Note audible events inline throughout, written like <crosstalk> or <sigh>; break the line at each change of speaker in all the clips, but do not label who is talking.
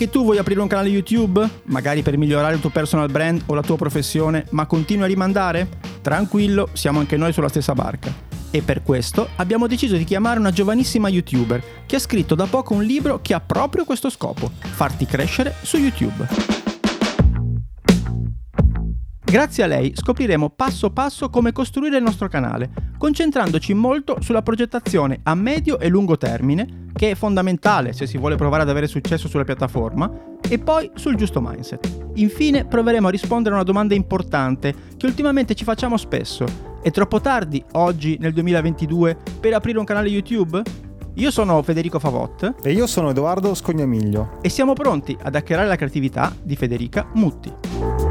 Anche tu vuoi aprire un canale YouTube? Magari per migliorare il tuo personal brand o la tua professione, ma continui a rimandare? Tranquillo, siamo anche noi sulla stessa barca. E per questo abbiamo deciso di chiamare una giovanissima youtuber che ha scritto da poco un libro che ha proprio questo scopo, farti crescere su YouTube. Grazie a lei scopriremo passo passo come costruire il nostro canale, concentrandoci molto sulla progettazione a medio e lungo termine, che è fondamentale se si vuole provare ad avere successo sulla piattaforma, e poi sul giusto mindset. Infine proveremo a rispondere a una domanda importante che ultimamente ci facciamo spesso. È troppo tardi, oggi, nel 2022, per aprire un canale YouTube? Io sono Federico Favot
E io sono Edoardo Scognamiglio.
e siamo pronti ad hackerare la creatività di Federica Mutti.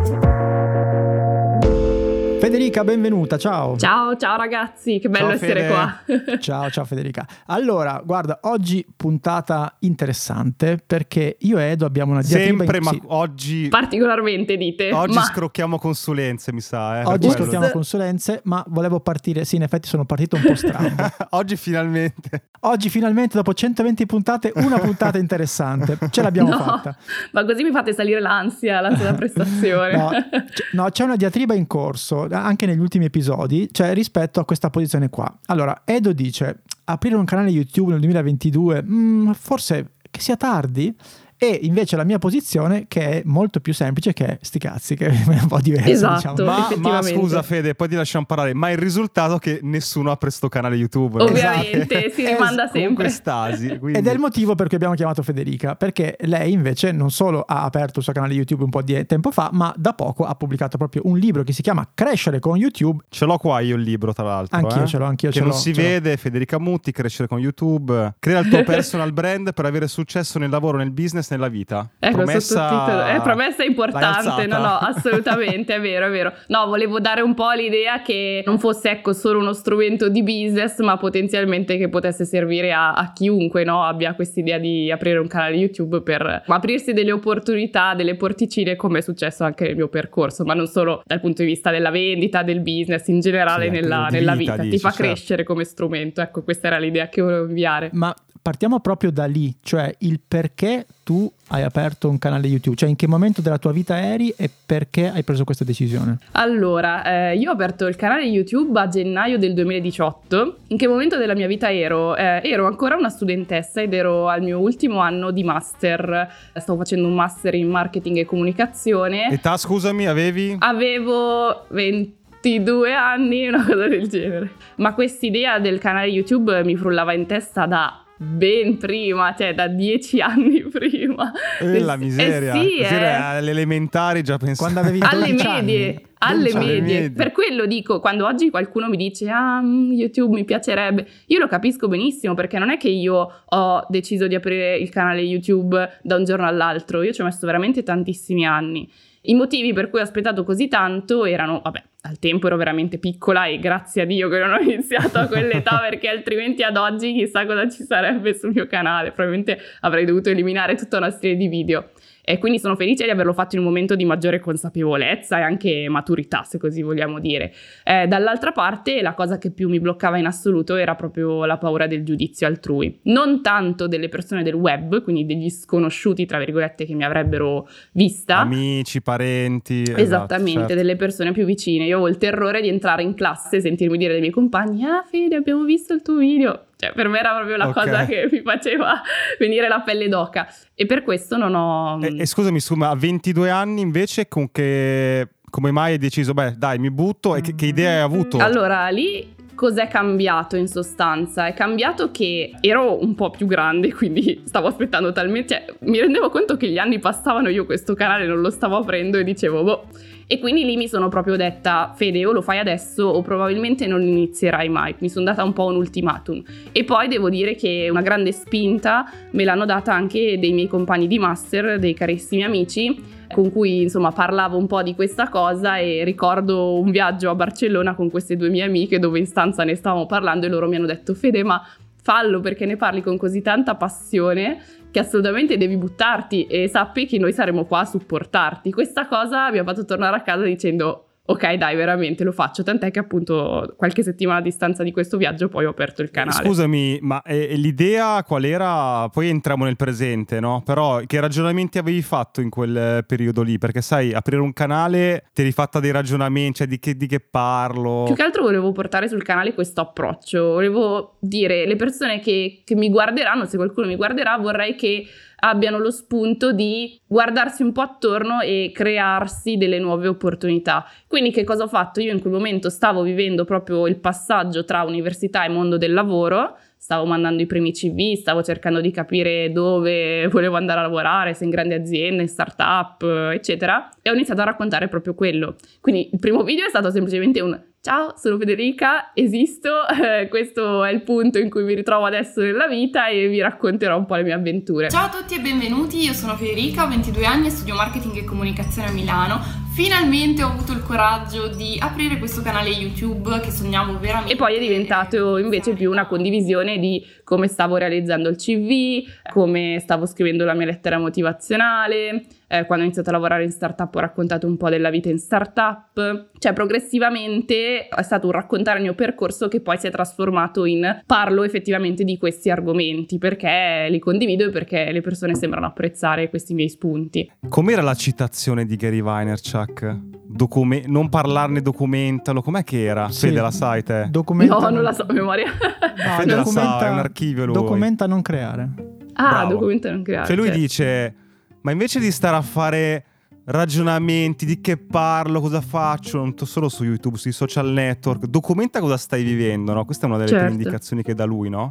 Federica, benvenuta, ciao.
Ciao, ciao ragazzi, che bello
Ciao,
essere
Fede.
qua. <laughs>
Ciao, ciao Federica. Allora, guarda, oggi puntata interessante perché io e Edo abbiamo una diatriba
Sempre,
in-
ma
sì,
oggi,
Particolarmente dite.
oggi
ma
scrocchiamo consulenze, mi sa. Eh,
Oggi ascoltiamo consulenze, ma volevo partire, sì, in effetti sono partito un po' strano. <laughs>
oggi finalmente.
Oggi finalmente, dopo 120 puntate, una puntata interessante. Ce l'abbiamo <laughs>
no,
fatta.
ma così mi fate salire l'ansia, l'ansia da prestazione.
No, c- no, c'è una diatriba in corso, anche negli ultimi episodi, cioè rispetto a questa posizione qua. Allora, Edo dice, aprire un canale YouTube nel 2022, mm, forse che sia tardi? E invece la mia posizione, che è molto più semplice, che è sti cazzi, che <laughs> è un po' diversa,
Esatto.
diciamo.
Ma, ma scusa, Fede, poi ti lasciamo parlare. Ma il risultato è che nessuno apre sto canale YouTube.
Ovviamente, si <laughs> rimanda
Es- comunque
sempre.
stasi. quindi-
Ed è il motivo per cui abbiamo chiamato Federica, perché lei invece non solo ha aperto il suo canale YouTube un po' di tempo fa, ma da poco ha pubblicato proprio un libro che si chiama Crescere con YouTube.
Ce l'ho qua io il libro, tra l'altro.
Anch'io
eh?
ce l'ho, anch'io
Che
ce
non
l'ho,
si
ce l'ho.
vede, Federica Mutti, crescere con YouTube. Crea il tuo <laughs> personal brand per avere successo nel lavoro, nel business, nella vita.
Ecco,
promessa...
sottotitolo. Eh, promessa importante. No, no, assolutamente, è vero, è vero. No, volevo dare un po' l'idea che non fosse, ecco, solo uno strumento di business, ma potenzialmente che potesse servire a, a chiunque, no? Abbia quest'idea di aprire un canale YouTube per aprirsi delle opportunità, delle porticine, come è successo anche nel mio percorso, ma non solo dal punto di vista della vendita, del business, in generale
Sì,
nella, nella
vita,
vita. Ti
dici,
fa
certo.
crescere come strumento. Ecco, questa era l'idea che volevo inviare.
Ma partiamo proprio da lì, cioè il perché tu hai aperto un canale YouTube, cioè in che momento della tua vita eri e perché hai preso questa decisione.
Allora, eh, io ho aperto il canale YouTube a gennaio del 2018. In che momento della mia vita ero? Eh, ero ancora una studentessa ed ero al mio ultimo anno di master. Stavo facendo un master in marketing e comunicazione.
Età, scusami, avevi?
Avevo 22 anni, una cosa del genere. Ma quest'idea del canale YouTube mi frullava in testa da ben prima, cioè da 10 <laughs> anni prima.
Eh, la miseria.
Eh sì,
Miseria,
eh.
alle elementari già pensavo.
Quando avevi
alle
12
medie,
anni.
alle
12 anni.
medie.
medie.
Per quello dico, quando oggi qualcuno mi dice ah, mm, YouTube mi piacerebbe, io lo capisco benissimo perché non è che io ho deciso di aprire il canale YouTube da un giorno all'altro, io ci ho messo veramente tantissimi anni. I motivi per cui ho aspettato così tanto erano, vabbè, al tempo ero veramente piccola e grazie a Dio che non ho <laughs> iniziato a quell'età perché altrimenti ad oggi chissà cosa ci sarebbe sul mio canale, probabilmente avrei dovuto eliminare tutta una serie di video. E quindi sono felice di averlo fatto in un momento di maggiore consapevolezza e anche maturità, se così vogliamo dire. Eh, dall'altra parte, la cosa che più mi bloccava in assoluto era proprio la paura del giudizio altrui. Non tanto delle persone del web, quindi degli sconosciuti, tra virgolette, che mi avrebbero vista.
Amici, parenti. esatto,
Esattamente,
certo.
delle persone più vicine. Io avevo il terrore di entrare in classe e sentirmi dire dai miei compagni: Ah, Fede, abbiamo visto il tuo video. Cioè, per me era proprio la
Ok.
cosa che mi faceva venire la pelle d'oca. E per questo non ho.
E, e scusami, su, ma a 22 anni invece con che... Come mai hai deciso, beh, dai, mi butto e che, che idea hai avuto?
Allora, lì cos'è cambiato in sostanza? È cambiato che ero un po' più grande, quindi stavo aspettando talmente... Cioè, mi rendevo conto che gli anni passavano, io questo canale non lo stavo aprendo e dicevo, boh... E quindi lì mi sono proprio detta, Fede, o lo fai adesso o probabilmente non inizierai mai. Mi sono data un po' un ultimatum. E poi devo dire che una grande spinta me l'hanno data anche dei miei compagni di master, dei carissimi amici, con cui insomma parlavo un po' di questa cosa e ricordo un viaggio a Barcellona con queste due mie amiche dove in stanza ne stavamo parlando e loro mi hanno detto Fede ma fallo perché ne parli con così tanta passione che assolutamente devi buttarti e sappi che noi saremo qua a supportarti. Questa cosa mi ha fatto tornare a casa dicendo ok dai veramente lo faccio, tant'è che appunto qualche settimana a distanza di questo viaggio poi ho aperto il canale.
Scusami, ma eh, l'idea qual era? Poi entriamo nel presente, no? Però che ragionamenti avevi fatto in quel periodo lì? Perché sai, aprire un canale ti eri fatta dei ragionamenti, cioè di che, di che parlo?
Più che altro volevo portare sul canale questo approccio, volevo dire le persone che, che mi guarderanno, se qualcuno mi guarderà, vorrei che abbiano lo spunto di guardarsi un po' attorno e crearsi delle nuove opportunità. Quindi che cosa ho fatto? Io in quel momento stavo vivendo proprio il passaggio tra università e mondo del lavoro, stavo mandando i primi CV, stavo cercando di capire dove volevo andare a lavorare, se in grandi aziende, in start-up, eccetera, e ho iniziato a raccontare proprio quello. Quindi il primo video è stato semplicemente un Ciao, sono Federica, esisto, eh, questo è il punto in cui mi ritrovo adesso nella vita e vi racconterò un po' le mie avventure.
Ciao a tutti e benvenuti, io sono Federica, ho 22 anni e studio marketing e comunicazione a Milano. Finalmente ho avuto il coraggio di aprire questo canale YouTube che sognavo veramente.
E poi è diventato invece più una condivisione di come stavo realizzando il CV, come stavo scrivendo la mia lettera motivazionale, eh, quando ho iniziato a lavorare in startup ho raccontato un po' della vita in startup, cioè progressivamente è stato un raccontare il mio percorso che poi si è trasformato in parlo effettivamente di questi argomenti perché li condivido e perché le persone sembrano apprezzare questi miei spunti.
Com'era la citazione di Gary Vaynerchuk? Docume- non parlarne, documentalo. Com'è che era? Sì. Fede, la sai te?
Documenta... No, non la so a memoria.
No, <laughs> Fede documenta... la sa, è un archivio lui.
Documenta non creare.
Ah, Bravo. documenta non creare.
Cioè lui certo. dice ma invece di stare a fare ragionamenti di che parlo, cosa faccio, non solo su YouTube, sui social network, documenta cosa stai vivendo, no? Questa è una delle certo. prime indicazioni che dà lui, no?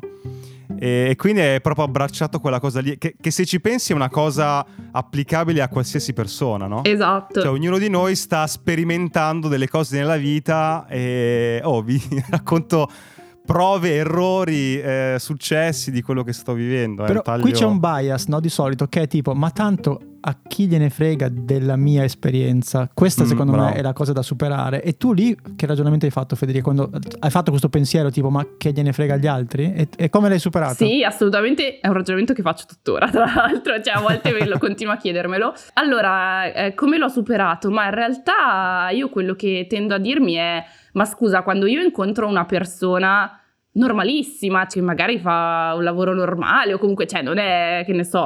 E, e, quindi è proprio abbracciato quella cosa lì, che, che, se ci pensi è una cosa applicabile a qualsiasi persona, no?
Esatto.
Cioè ognuno di noi sta sperimentando delle cose nella vita e, oh, vi <laughs> racconto prove, errori, eh, successi di quello che sto vivendo.
Eh, Però
taglio...
qui c'è un bias, no, di solito, che è tipo, ma tanto a chi gliene frega della mia esperienza? Questa mm, secondo bravo. me è la cosa da superare. E tu lì che ragionamento hai fatto Federica? Quando hai fatto questo pensiero tipo, ma che gliene frega agli altri? E, e come l'hai superato?
Sì, assolutamente, è un ragionamento che faccio tuttora, <laughs> tra l'altro, cioè a volte lo continuo a chiedermelo. Allora, eh, come l'ho superato? Ma in realtà io quello che tendo a dirmi è ma scusa, quando io incontro una persona normalissima, cioè magari fa un lavoro normale o comunque, cioè non è, che ne so,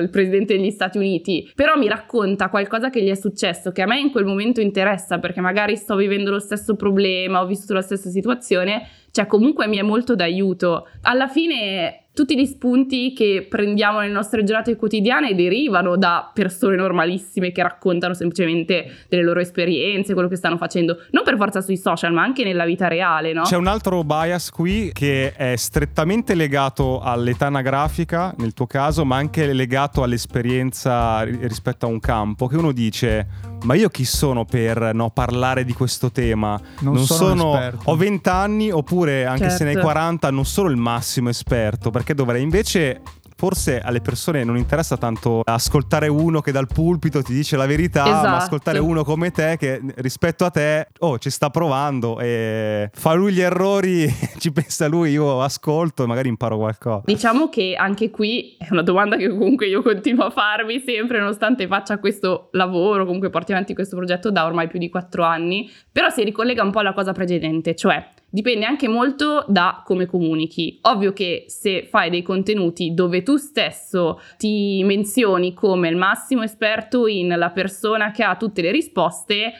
il presidente degli Stati Uniti, però mi racconta qualcosa che gli è successo, che a me in quel momento interessa perché magari sto vivendo lo stesso problema, ho vissuto la stessa situazione, cioè comunque mi è molto d'aiuto. Alla fine tutti gli spunti che prendiamo nelle nostre giornate quotidiane derivano da persone normalissime che raccontano semplicemente delle loro esperienze, quello che stanno facendo, non per forza sui social, ma anche nella vita reale, no?
C'è un altro bias qui che è strettamente legato all'età anagrafica, nel tuo caso, ma anche legato all'esperienza rispetto a un campo, che uno dice ma io chi sono per no, parlare di questo tema?
Non, non sono,
sono ho 20 anni oppure anche certo. se ne hai 40 certo. non sono il massimo esperto perché dovrei invece forse alle persone non interessa tanto ascoltare uno che dal pulpito ti dice la verità, esatto. ma ascoltare uno come te che rispetto a te, oh, ci sta provando e fa lui gli errori, <laughs> ci pensa lui, io ascolto e magari imparo qualcosa.
Diciamo che anche qui è una domanda che comunque io continuo a farmi sempre, nonostante faccia questo lavoro, comunque porti avanti questo progetto da ormai più di quattro anni, però si ricollega un po' alla cosa precedente, cioè dipende anche molto da come comunichi. Ovvio che se fai dei contenuti dove tu stesso ti menzioni come il massimo esperto in la persona che ha tutte le risposte,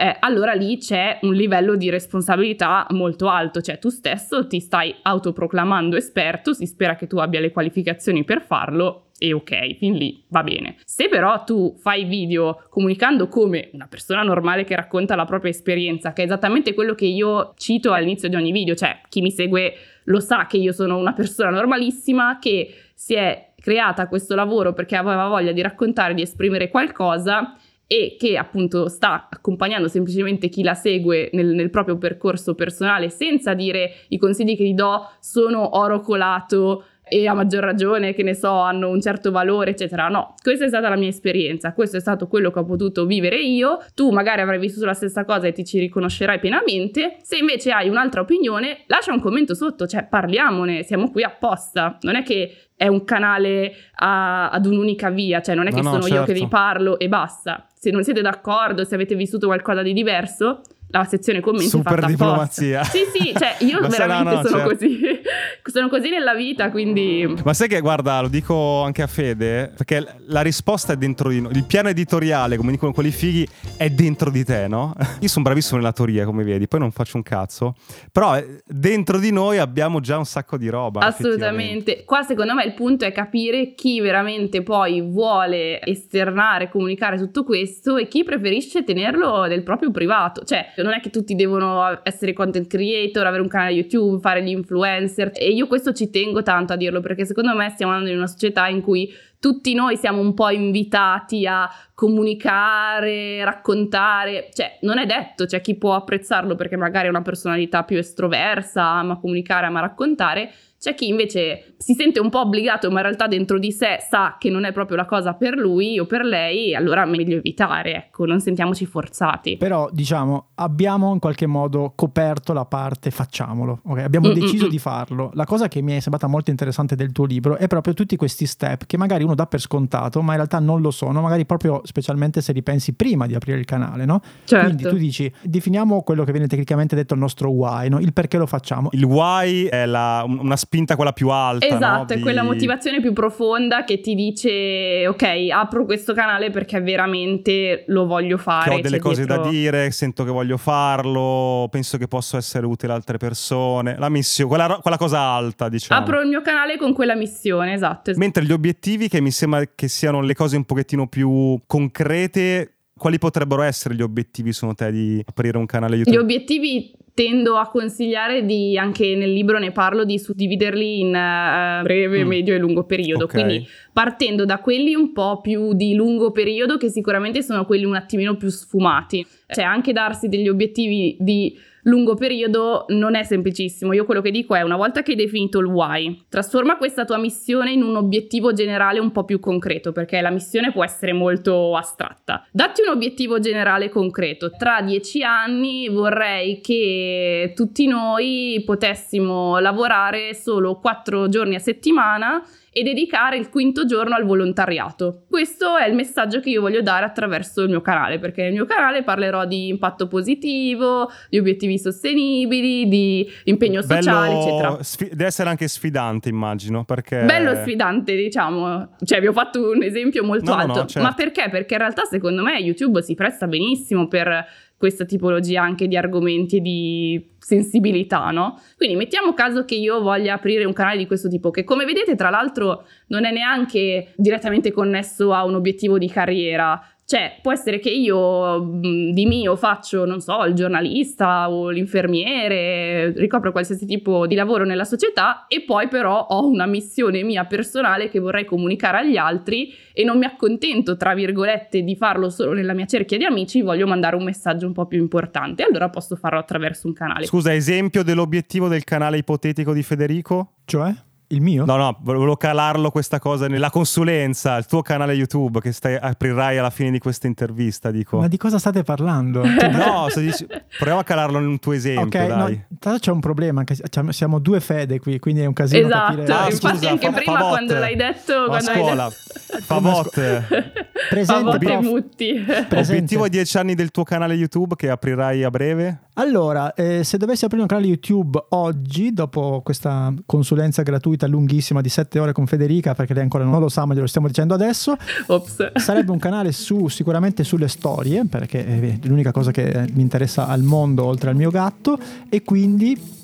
eh, allora lì c'è un livello di responsabilità molto alto, cioè tu stesso ti stai autoproclamando esperto, si spera che tu abbia le qualificazioni per farlo e ok, fin lì va bene. Se però tu fai video comunicando come una persona normale che racconta la propria esperienza, che è esattamente quello che io cito all'inizio di ogni video, cioè chi mi segue lo sa che io sono una persona normalissima che si è creata questo lavoro perché aveva voglia di raccontare, di esprimere qualcosa e che appunto sta accompagnando semplicemente chi la segue nel, nel, proprio percorso personale senza dire i consigli che gli do sono oro colato e a maggior ragione, che ne so, hanno un certo valore, eccetera. No, questa è stata la mia esperienza, questo è stato quello che ho potuto vivere io. Tu magari avrai vissuto la stessa cosa e ti ci riconoscerai pienamente. Se invece hai un'altra opinione, lascia un commento sotto, cioè parliamone, siamo qui apposta. Non è che è un canale a, ad un'unica via, cioè non è che no, sono no, certo. io che vi certo. parlo e basta. Se non siete d'accordo, se avete vissuto qualcosa di diverso, la sezione commenti
Super
fatta
diplomazia.
Sì, sì, cioè io <laughs> veramente no, sono certo. così. <laughs> sono così nella vita, quindi...
Ma sai che, guarda, lo dico anche a Fede, perché la risposta è dentro di noi. Il piano editoriale, come dicono quelli fighi, è dentro di te, no? <laughs> Io sono bravissimo nella teoria, come vedi, poi non faccio un cazzo. Però eh, dentro di noi abbiamo già un sacco di roba.
Assolutamente. Qua secondo me il punto è capire chi veramente poi vuole esternare, comunicare tutto questo e chi preferisce tenerlo nel proprio privato. Cioè, non è che tutti devono essere content creator, avere un canale YouTube, fare gli influencer. E io questo ci tengo tanto a dirlo perché secondo me stiamo andando in una società in cui tutti noi siamo un po' invitati a comunicare, raccontare, cioè non è detto, c'è chi può apprezzarlo perché magari è una personalità più estroversa, ama comunicare, ama raccontare, c'è chi invece si sente un po' obbligato, ma in realtà dentro di sé sa che non è proprio la cosa per lui o per lei, allora meglio evitare, ecco, non sentiamoci forzati.
Però, diciamo, abbiamo in qualche modo coperto la parte facciamolo, ok? Abbiamo Mm-mm-mm. deciso di farlo. La cosa che mi è sembrata molto interessante del tuo libro è proprio tutti questi step che magari uno dà per scontato, ma in realtà non lo sono, magari proprio specialmente se ripensi prima di aprire il canale, no?
Certo.
Quindi tu dici, definiamo quello che viene tecnicamente detto il nostro why, no? Il perché lo facciamo.
Il why è la, una spinta quella più alta.
Esatto,
no?
è quella motivazione più profonda che ti dice ok, apro questo canale perché veramente lo voglio fare.
Che ho delle cose dietro... da dire, sento che voglio farlo, penso che posso essere utile a altre persone. La missione, quella, quella cosa alta, diciamo.
Apro il mio canale con quella missione, esatto.
Mentre gli obiettivi, che mi sembra che siano le cose un pochettino più concrete, quali potrebbero essere gli obiettivi secondo te di aprire un canale YouTube?
Gli obiettivi tendo a consigliare di, anche nel libro ne parlo, di suddividerli in uh, breve, mm. medio e lungo periodo. Okay. Quindi partendo da quelli un po' più di lungo periodo, che sicuramente sono quelli un attimino più sfumati. Cioè anche darsi degli obiettivi di lungo periodo non è semplicissimo. Io quello che dico è una volta che hai definito il why, trasforma questa tua missione in un obiettivo generale un po' più concreto, perché la missione può essere molto astratta. Datti un obiettivo generale concreto. Tra dieci anni vorrei che tutti noi potessimo lavorare solo quattro giorni a settimana e dedicare il quinto giorno al volontariato. Questo è il messaggio che io voglio dare attraverso il mio canale, perché nel mio canale parlerò di impatto positivo, di obiettivi sostenibili, di impegno sociale, Bello, eccetera.
Sfi- deve essere anche sfidante, immagino, perché...
Bello sfidante, diciamo. Cioè, vi ho fatto un esempio molto no, alto. No, no, certo. Ma perché? Perché in realtà, secondo me, YouTube si presta benissimo per questa tipologia anche di argomenti e di sensibilità, no? Quindi mettiamo caso che io voglia aprire un canale di questo tipo, che come vedete tra l'altro non è neanche direttamente connesso a un obiettivo di carriera, cioè, può essere che io di mio faccio, non so, il giornalista o l'infermiere, ricopro qualsiasi tipo di lavoro nella società e poi però ho una missione mia personale che vorrei comunicare agli altri e non mi accontento, tra virgolette, di farlo solo nella mia cerchia di amici, voglio mandare un messaggio un po' più importante. Allora posso farlo attraverso un canale.
Scusa, esempio dell'obiettivo del canale ipotetico di Federico?
Cioè? Il mio?
No, no, volevo calarlo questa cosa nella consulenza, il tuo canale YouTube che stai, aprirai alla fine di questa intervista, dico.
Ma di cosa state parlando? <laughs>
no, dici, proviamo a calarlo in un tuo esempio,
Ok,
dai.
No, c'è un problema, che siamo due fede qui, quindi è un casino
esatto.
capire...
Ah, infatti scusa, anche fa, prima fa quando l'hai detto...
a scuola,
hai
detto... fa botte.
Presente, prof. Mutti. <laughs>
Obiettivo a dieci anni del tuo canale YouTube che aprirai a breve?
Allora, eh, se dovessi aprire un canale YouTube oggi, dopo questa consulenza gratuita lunghissima di 7 ore con Federica, perché lei ancora non lo sa, ma glielo stiamo dicendo adesso,
Ops.
sarebbe un canale su, sicuramente sulle storie, perché è l'unica cosa che mi interessa al mondo oltre al mio gatto, e quindi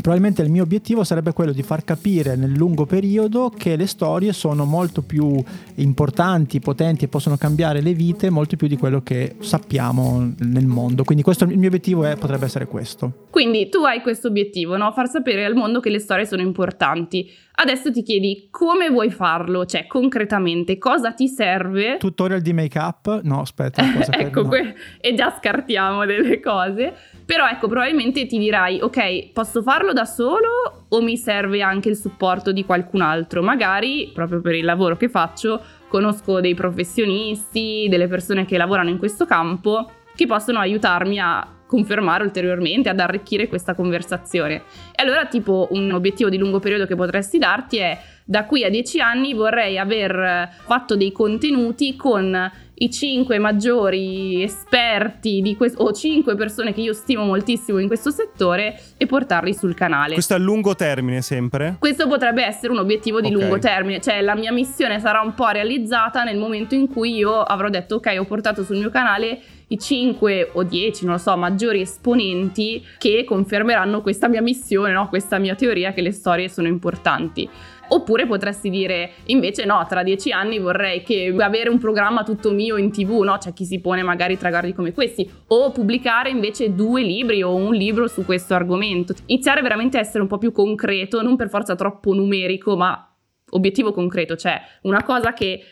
probabilmente il mio obiettivo sarebbe quello di far capire nel lungo periodo che le storie sono molto più importanti, potenti e possono cambiare le vite molto più di quello che sappiamo nel mondo. Quindi questo, il mio obiettivo è, potrebbe essere questo.
Quindi tu hai questo obiettivo, no? far sapere al mondo che le storie sono importanti. Adesso ti chiedi come vuoi farlo, cioè concretamente cosa ti serve.
Tutorial di make up? No, aspetta. <laughs>
ecco, no. Que- e già scartiamo delle cose Però ecco, probabilmente ti dirai, ok, posso farlo da solo o mi serve anche il supporto di qualcun altro? Magari, proprio per il lavoro che faccio, conosco dei professionisti, delle persone che lavorano in questo campo che possono aiutarmi a confermare ulteriormente, ad arricchire questa conversazione. E allora tipo un obiettivo di lungo periodo che potresti darti è da qui a dieci anni vorrei aver fatto dei contenuti con i cinque maggiori esperti di questo, o cinque persone che io stimo moltissimo in questo settore e portarli sul canale.
Questo a lungo termine sempre?
Questo potrebbe essere un obiettivo di okay. lungo termine, cioè la mia missione sarà un po' realizzata nel momento in cui io avrò detto ok ho portato sul mio canale i 5 o 10, non lo so, maggiori esponenti che confermeranno questa mia missione, no? questa mia teoria che le storie sono importanti. Oppure potresti dire invece no, tra dieci anni vorrei che avere un programma tutto mio in tv, no? C'è chi si pone magari traguardi come questi. O pubblicare invece due libri o un libro su questo argomento. Iniziare veramente a essere un po' più concreto, non per forza troppo numerico, ma obiettivo concreto, cioè una cosa che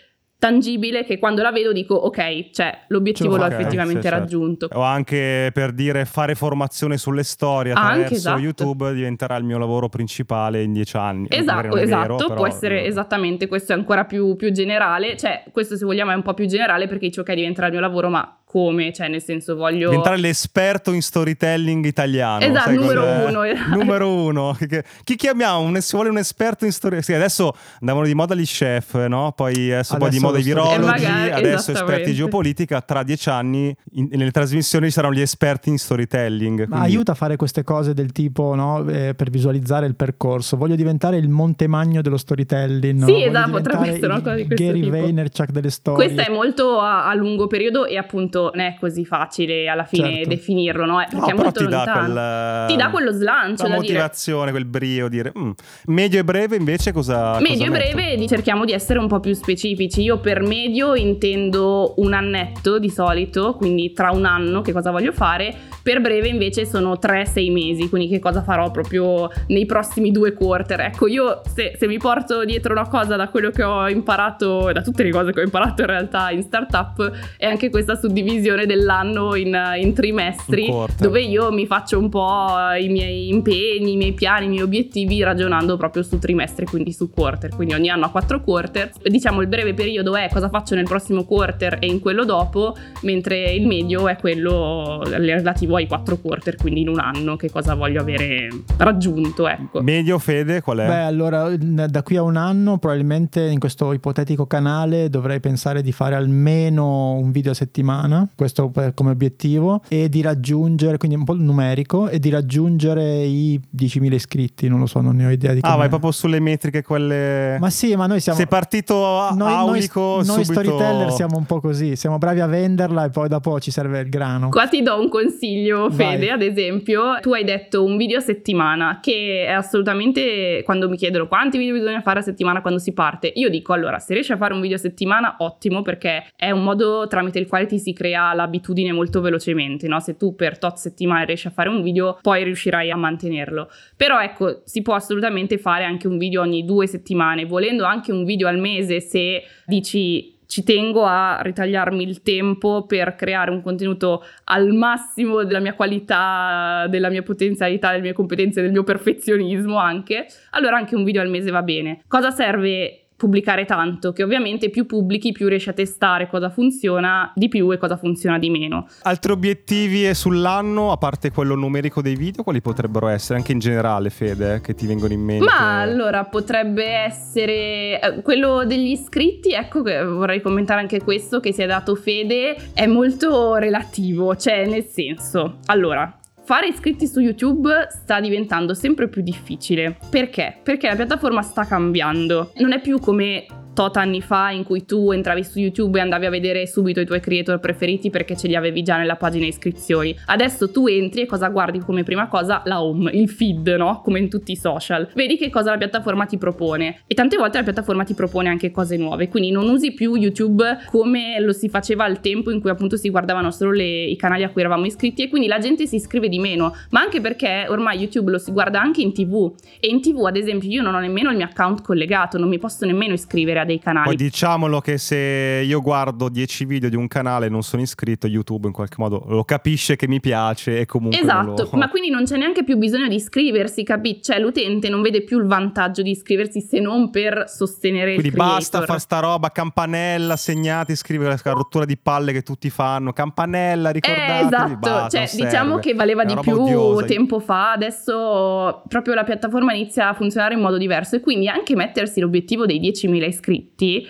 tangibile che quando la vedo dico ok, cioè l'obiettivo l'ho effettivamente sì, certo. raggiunto.
O anche per dire fare formazione sulle storie attraverso anche, esatto. YouTube diventerà il mio lavoro principale in dieci anni.
Esatto, esatto, vero, può essere esattamente, questo è ancora più, più generale, cioè questo se vogliamo è un po' più generale perché dice ok diventerà il mio lavoro ma come, cioè nel senso voglio...
Diventare l'esperto in storytelling italiano.
Esatto, <laughs> numero uno.
numero uno. Chi chiamiamo? Un, si vuole un esperto in storytelling. Sì, adesso andavano di moda gli chef, no? Poi adesso, adesso poi di moda i virologi, magari, adesso esperti in geopolitica. Tra dieci anni in, nelle trasmissioni ci saranno gli esperti in storytelling.
Ma aiuta a fare queste cose del tipo, no? Eh, per visualizzare il percorso. Voglio diventare il Montemagno dello storytelling. No?
Sì, esatto, potrebbe essere una cosa di questo
Gary
tipo.
Vaynerchuk delle storie.
Questa è molto a, a lungo periodo e appunto non è così facile alla fine certo. definirlo, no? Perché no, è molto ti lontano. Dà quel, ti dà quello slancio.
La motivazione,
dire.
quel brio, dire mm. medio e breve invece cosa.
Medio
cosa
e breve cerchiamo di essere un po' più specifici. Io per medio intendo un annetto di solito, quindi tra un anno che cosa voglio fare. Per breve invece sono 3-6 mesi, quindi che cosa farò proprio nei prossimi due quarter. Ecco, io se, se mi porto dietro una cosa da quello che ho imparato, da tutte le cose che ho imparato in realtà in startup, è anche questa suddivisione dell'anno in, in trimestri, in dove io mi faccio un po' i miei impegni, i miei piani, i miei obiettivi ragionando proprio su trimestri, quindi su quarter. Quindi ogni anno ha quattro quarter. Diciamo il breve periodo è cosa faccio nel prossimo quarter e in quello dopo, mentre il medio è quello relativo ai quattro quarter, quindi in un anno che cosa voglio avere raggiunto. Ecco.
Medio Fede qual è?
Beh, allora da qui a un anno probabilmente in questo ipotetico canale dovrei pensare di fare almeno un video a settimana. Questo come obiettivo e di raggiungere, quindi un po' numerico, e di raggiungere i 10.000 iscritti, non lo so, non ne ho idea di come.
Ah, vai proprio sulle metriche quelle...
Ma sì, ma noi siamo...
Sei partito a noi, aulico
Noi,
noi
storyteller siamo un po' così, siamo bravi a venderla e poi dopo ci serve il grano.
Qua ti do un consiglio, Fede, vai. ad esempio, tu hai detto un video a settimana, che è assolutamente, quando mi chiedono quanti video bisogna fare a settimana quando si parte, io dico allora, se riesci a fare un video a settimana, ottimo, perché è un modo tramite il quale ti si crea la l'abitudine molto velocemente, no? Se tu per tot settimane riesci a fare un video, poi riuscirai a mantenerlo. Però ecco, si può assolutamente fare anche un video ogni due settimane, volendo anche un video al mese se dici ci tengo a ritagliarmi il tempo per creare un contenuto al massimo della mia qualità, della mia potenzialità, delle mie competenze, del mio perfezionismo anche, allora anche un video al mese va bene. Cosa serve pubblicare tanto, che ovviamente più pubblichi più riesci a testare cosa funziona di più e cosa funziona di meno.
Altri obiettivi sull'anno, a parte quello numerico dei video, quali potrebbero essere? Anche in generale, Fede, che ti vengono in mente?
Ma allora potrebbe essere eh, quello degli iscritti, ecco che vorrei commentare anche questo che si è dato Fede, è molto relativo, cioè nel senso, allora Fare iscritti su YouTube sta diventando sempre più difficile. Perché? Perché la piattaforma sta cambiando. Non è più come tot anni fa in cui tu entravi su YouTube e andavi a vedere subito i tuoi creator preferiti perché ce li avevi già nella pagina iscrizioni. Adesso tu entri e cosa guardi come prima cosa? La home, il feed, no? Come in tutti i social. Vedi che cosa la piattaforma ti propone e tante volte la piattaforma ti propone anche cose nuove, quindi non usi più YouTube come lo si faceva al tempo in cui appunto si guardavano solo le, i canali a cui eravamo iscritti e quindi la gente si iscrive di meno, ma anche perché ormai YouTube lo si guarda anche in TV e in TV ad esempio io non ho nemmeno il mio account collegato, non mi posso nemmeno iscrivere crea dei canali.
Poi diciamolo che se io guardo 10 video di un canale e non sono iscritto, YouTube in qualche modo lo capisce che mi piace e comunque
Esatto,
lo...
ma quindi non c'è neanche più bisogno di iscriversi, capi? Cioè l'utente non vede più il vantaggio di iscriversi se non per sostenere
quindi
il.
Quindi basta fare sta roba, campanella, segnati, scrivere la rottura di palle che tutti fanno, campanella, ricordatevi,
eh, esatto.
basta,
cioè, diciamo che valeva di più odiosa. tempo fa, adesso proprio la piattaforma inizia a funzionare in modo diverso e quindi anche mettersi l'obiettivo dei 10.000 iscritti,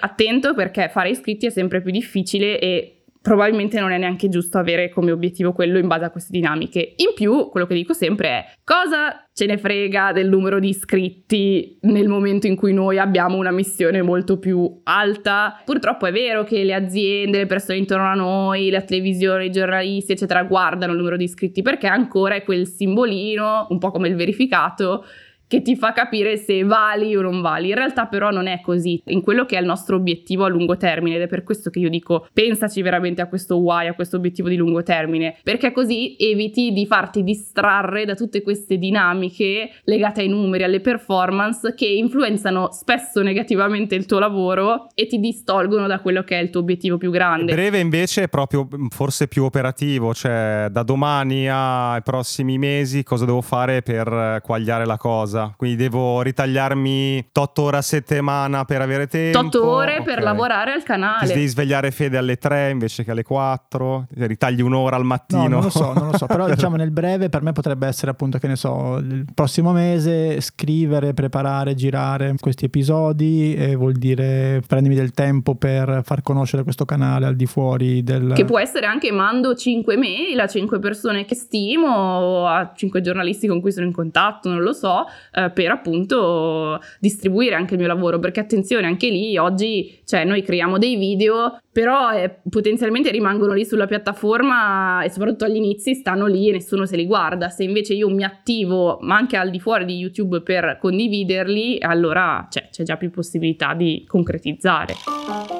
attento perché fare iscritti è sempre più difficile e probabilmente non è neanche giusto avere come obiettivo quello in base a queste dinamiche. In più, quello che dico sempre è cosa ce ne frega del numero di iscritti nel momento in cui noi abbiamo una missione molto più alta. Purtroppo è vero che le aziende, le persone intorno a noi, la televisione, i giornalisti, eccetera, guardano il numero di iscritti perché ancora è quel simbolino, un po' come il verificato che ti fa capire se vali o non vali. In realtà però non è così, in quello che è il nostro obiettivo a lungo termine ed è per questo che io dico pensaci veramente a questo why, a questo obiettivo di lungo termine, perché così eviti di farti distrarre da tutte queste dinamiche legate ai numeri, alle performance che influenzano spesso negativamente il tuo lavoro e ti distolgono da quello che è il tuo obiettivo più grande.
Breve invece è proprio mm, forse più operativo, cioè da domani ai prossimi mesi cosa devo fare per eh, quagliare la cosa? Cosa, quindi devo ritagliarmi 8 ore a settimana per avere tempo.
8 ore okay. per lavorare al canale.
Ti devi svegliare Fede alle 3 invece che alle 4, ritagli un'ora al mattino. No,
non lo so, non lo so, però <laughs> diciamo nel breve per me potrebbe essere appunto che ne so, il prossimo mese scrivere, preparare, girare questi episodi e vuol dire prendermi del tempo per far conoscere questo canale al di fuori del...
Che può essere anche mando 5 mail a 5 persone che stimo o a 5 giornalisti con cui sono in contatto, non lo so, eh, per appunto distribuire anche il mio lavoro, perché attenzione, anche lì oggi, cioè noi creiamo dei video, però eh, potenzialmente rimangono lì sulla piattaforma e soprattutto agli inizi stanno lì e nessuno se li guarda. Se invece io mi attivo, ma anche al di fuori di YouTube per condividerli, allora cioè, c'è già più possibilità di concretizzare.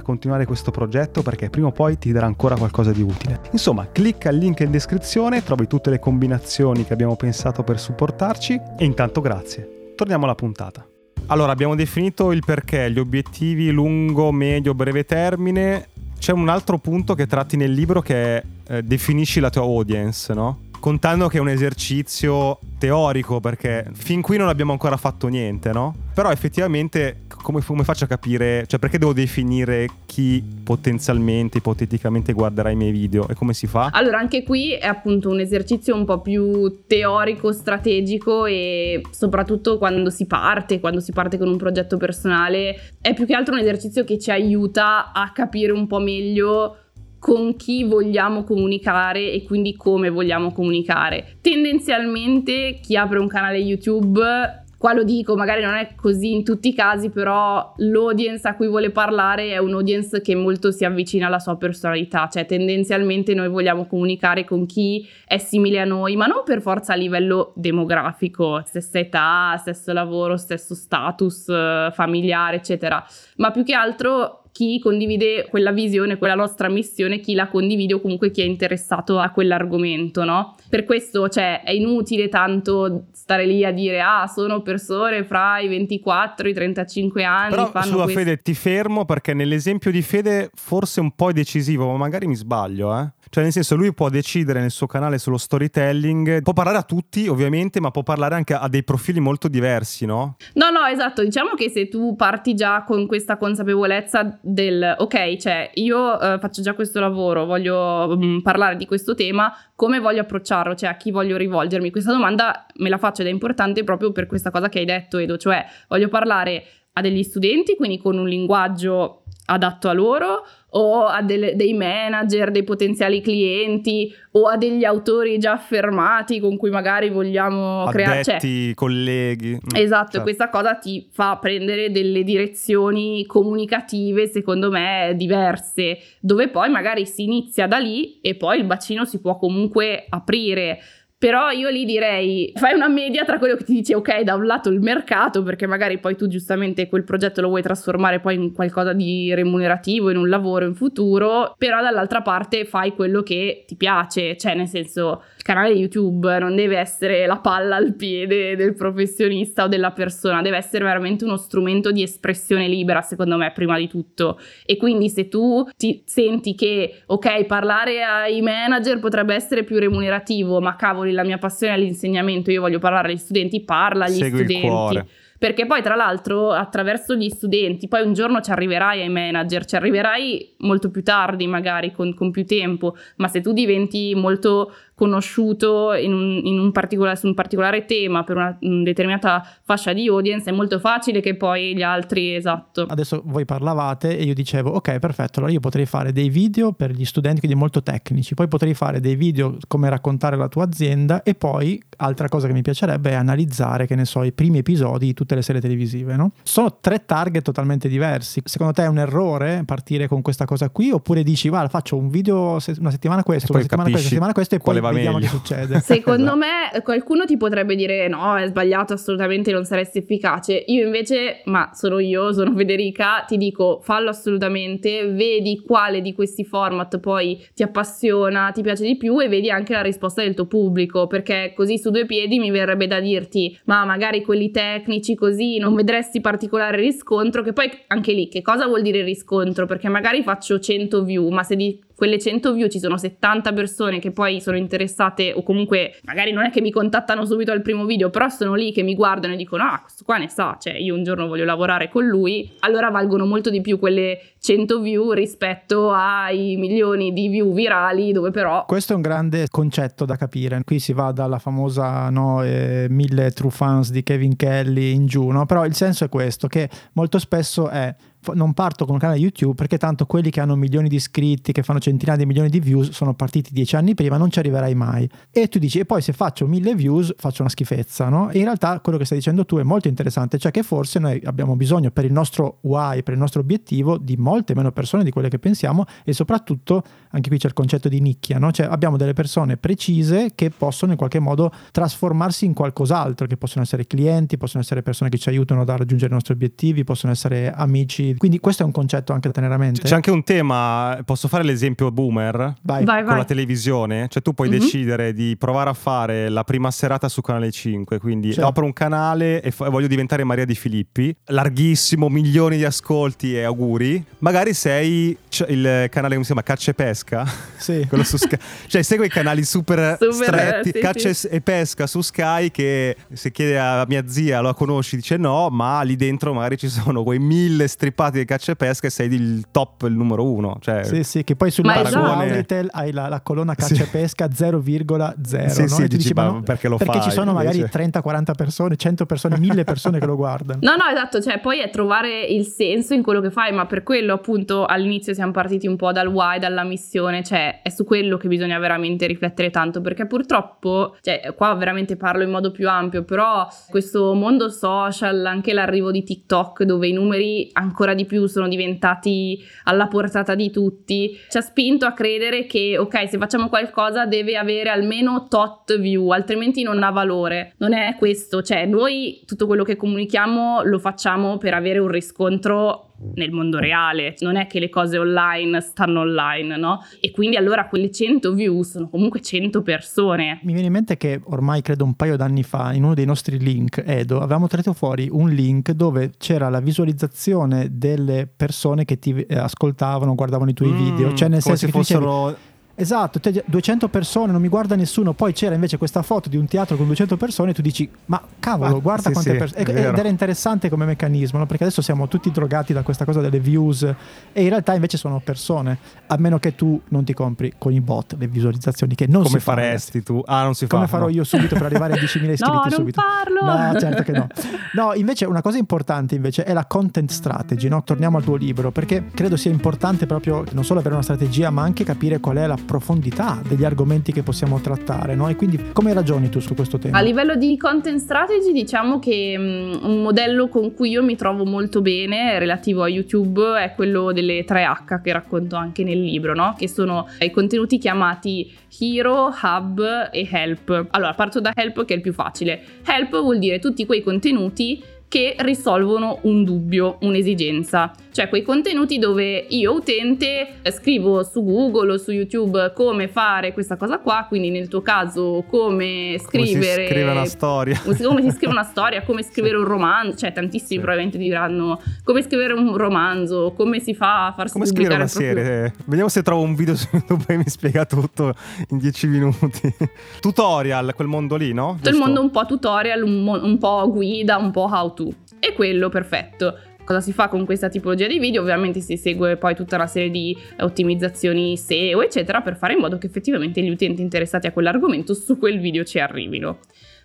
continuare questo progetto perché prima o poi ti darà ancora qualcosa di utile. Insomma, clicca il link in descrizione, trovi tutte le combinazioni che abbiamo pensato per supportarci e intanto grazie. Torniamo alla puntata. Allora, abbiamo definito il perché, gli obiettivi lungo, medio, breve termine. C'è un altro punto che tratti nel libro che è eh, definisci la tua audience, no? Contando che è un esercizio teorico perché fin qui non abbiamo ancora fatto niente, no? Però effettivamente come, come, faccio a capire, cioè perché devo definire chi potenzialmente, ipoteticamente guarderà i miei video e come si fa?
Allora anche qui è appunto un esercizio un po' più teorico, strategico e soprattutto quando si parte, quando si parte con un progetto personale, è più che altro un esercizio che ci aiuta a capire un po' meglio con chi vogliamo comunicare e quindi come vogliamo comunicare. Tendenzialmente chi apre un canale YouTube Qua lo dico, magari non è così in tutti i casi, però l'audience a cui vuole parlare è un audience che molto si avvicina alla sua personalità, cioè tendenzialmente noi vogliamo comunicare con chi è simile a noi, ma non per forza a livello demografico, stessa età, stesso lavoro, stesso status eh, familiare, eccetera, ma più che altro chi condivide quella visione, quella nostra missione, chi la condivide o comunque chi è interessato a quell'argomento, no? Per questo, cioè, è inutile tanto stare lì a dire ah, sono persone fra i 24 e i 35 anni.
Però
fanno
sulla
questo.
Fede ti fermo perché nell'esempio di Fede forse un po' è decisivo, ma magari mi sbaglio, eh? Cioè, nel senso, lui può decidere nel suo canale sullo storytelling, può parlare a tutti, ovviamente, ma può parlare anche a dei profili molto diversi, no?
No, no, esatto. Diciamo che se tu parti già con questa consapevolezza del ok, cioè io uh, faccio già questo lavoro, voglio um, parlare di questo tema, come voglio approcciarlo, cioè a chi voglio rivolgermi? Questa domanda me la faccio ed è importante proprio per questa cosa che hai detto, Edo, cioè voglio parlare a degli studenti, quindi con un linguaggio adatto a loro o a delle, dei manager, dei potenziali clienti o a degli autori già affermati con cui magari vogliamo creare
cioè, colleghi.
Mm, esatto, certo. questa cosa ti fa prendere delle direzioni comunicative secondo me diverse, dove poi magari si inizia da lì e poi il bacino si può comunque aprire. Però io lì direi, fai una media tra quello che ti dice, ok, da un lato il mercato, perché magari poi tu giustamente quel progetto lo vuoi trasformare poi in qualcosa di remunerativo, in un lavoro in futuro, però dall'altra parte fai quello che ti piace, cioè nel senso canale YouTube non deve essere la palla al piede del professionista o della persona, deve essere veramente uno strumento di espressione libera, secondo me, prima di tutto. E quindi se tu ti senti che, ok, parlare ai manager potrebbe essere più remunerativo, ma cavoli, la mia passione è l'insegnamento, io voglio parlare agli studenti, parla agli
Segui
studenti. Perché poi, tra l'altro, attraverso gli studenti, poi un giorno ci arriverai ai manager, ci arriverai molto più tardi, magari con, con più tempo, ma se tu diventi molto conosciuto in un, in un particolare, su un particolare tema per una determinata fascia di audience, è molto facile che poi gli altri, esatto.
Adesso voi parlavate e io dicevo, ok, perfetto, allora io potrei fare dei video per gli studenti, quindi molto tecnici, poi potrei fare dei video come raccontare la tua azienda e poi, altra cosa che mi piacerebbe è analizzare, che ne so, i primi episodi di tutte le serie televisive, no? Sono tre target totalmente diversi. Secondo te è un errore partire con questa cosa qui oppure dici, guarda, faccio un video una settimana questo, una settimana questo, una settimana questo e poi vediamo meglio. che succede. <laughs>
Secondo esatto. me qualcuno ti potrebbe dire no, è sbagliato, assolutamente non saresti efficace. Io invece, ma sono io, sono <laughs> Federica, ti dico fallo assolutamente, vedi quale di questi format poi ti appassiona, ti piace di più e vedi anche la risposta del tuo pubblico, perché così su due piedi mi verrebbe da dirti ma magari quelli tecnici così non vedresti particolare riscontro, che poi anche lì che cosa vuol dire riscontro? Perché magari faccio 100 view, ma se di quelle 100 view ci sono 70 persone che poi sono interessate o comunque magari non è che mi contattano subito al primo video, però sono lì che mi guardano e dicono ah questo qua ne sa, cioè io un giorno voglio lavorare con lui, allora valgono molto di più quelle 100 view rispetto ai milioni di view virali dove però...
Questo è un grande concetto da capire, qui si va dalla famosa no, eh, mille true fans di Kevin Kelly in giù, no? però il senso è questo, che molto spesso è non parto con un canale YouTube perché tanto quelli che hanno milioni di iscritti, che fanno centinaia di milioni di views, sono partiti dieci anni prima, non ci arriverai mai. E tu dici, e poi se faccio mille views faccio una schifezza, no? E in realtà quello che stai dicendo tu è molto interessante, cioè che forse noi abbiamo bisogno per il nostro why, per il nostro obiettivo, di molte meno persone di quelle che pensiamo e soprattutto, anche qui c'è il concetto di nicchia, no? Cioè abbiamo delle persone precise che possono in qualche modo trasformarsi in qualcos'altro, che possono essere clienti, possono essere persone che ci aiutano a raggiungere i nostri obiettivi, possono essere amici quindi questo è un concetto anche da tenere a mente.
C'è anche un tema, posso fare l'esempio boomer?
Vai.
Vai,
con
vai.
la televisione, cioè tu puoi mm-hmm. decidere di provare a fare la prima serata su Canale 5, quindi certo. apro un canale e, f- voglio diventare Maria Di Filippi, larghissimo, milioni di ascolti e auguri. Magari sei c- il canale come si chiama Caccia e Pesca?
Sì. <laughs>
Quello su Sky. cioè segui i canali super, <laughs> super stretti, sì, Caccia sì. e Pesca su Sky che se chiede a mia zia lo conosci dice no, ma lì dentro magari ci sono quei mille strippati di caccia e pesca e sei il top, il numero uno. Cioè,
sì, sì, che poi sul paragone esatto. hai la, la, colonna caccia e pesca 0,0.
Sì,
no?
sì, dici, dici, ma no, perché lo
perché
fai?
ci sono magari 30-40 persone, 100 persone, 1000 persone che lo guardano. <laughs>
No, no, esatto, cioè poi è trovare il senso in quello che fai, ma per quello appunto all'inizio siamo partiti un po' dal why, dalla missione, cioè è su quello che bisogna veramente riflettere tanto, perché purtroppo, cioè qua veramente parlo in modo più ampio, però questo mondo social, anche l'arrivo di TikTok dove i numeri ancora di più sono diventati alla portata di tutti, ci ha spinto a credere che ok, se facciamo qualcosa deve avere almeno tot view, altrimenti non ha valore. Non è questo, cioè noi tutto quello che comunichiamo lo facciamo per avere un riscontro nel mondo reale, non è che le cose online stanno online, no? E quindi allora quelle 100 view sono comunque 100 persone.
Mi viene in mente che ormai credo un paio d'anni fa in uno dei nostri link, Edo, avevamo tratto fuori un link dove c'era la visualizzazione delle persone che ti eh, ascoltavano, guardavano i tuoi mm, video, cioè nel senso che
fossero...
Esatto, 200 persone, non mi guarda nessuno. Poi c'era invece questa foto di un teatro con 200 persone e tu dici, ma cavolo, ah, guarda sì, quante sì, persone. Ed era interessante come meccanismo, no? perché adesso siamo tutti drogati da questa cosa delle views e in realtà invece sono persone, a meno che tu non ti compri con i bot le visualizzazioni che non
come
si
faresti tu? Ah, non si
fa. Come
fa,
farò
no.
io subito per arrivare a 10.000 <laughs> iscritti
no,
subito?
Parlo.
No, certo che no. No, invece una cosa importante invece è la content strategy, no? Torniamo al tuo libro, perché credo sia importante proprio non solo avere una strategia, ma anche capire qual è la profondità degli argomenti che possiamo trattare, no? E quindi come ragioni tu su questo tema?
A livello di content strategy diciamo che um, un modello con cui io mi trovo molto bene relativo a YouTube è quello delle 3H che racconto anche nel libro, no? Che sono i contenuti chiamati Hero, Hub e Help. Allora, parto da Help che è il più facile. Help vuol dire tutti quei contenuti che risolvono un dubbio, un'esigenza. Cioè quei contenuti dove io utente scrivo su Google o su YouTube come fare questa cosa qua, quindi nel tuo caso come scrivere...
Come si scrive una storia. <laughs>
Come si scrive una storia, come scrivere un romanzo, cioè tantissimi sì. probabilmente diranno come scrivere un romanzo, come si fa a farsi
come scrivere una
proprio...
serie. Vediamo se trovo un video su YouTube e mi spiega tutto in 10 minuti. <laughs> tutorial, quel mondo lì, no?
Tutto il mondo un po' tutorial, un, mo- un po' guida, un po' how to. E quello perfetto. Cosa si fa con questa tipologia di video? Ovviamente si segue poi tutta una serie di ottimizzazioni SEO, eccetera, per fare in modo che effettivamente gli utenti interessati a quell'argomento su quel video ci arrivino.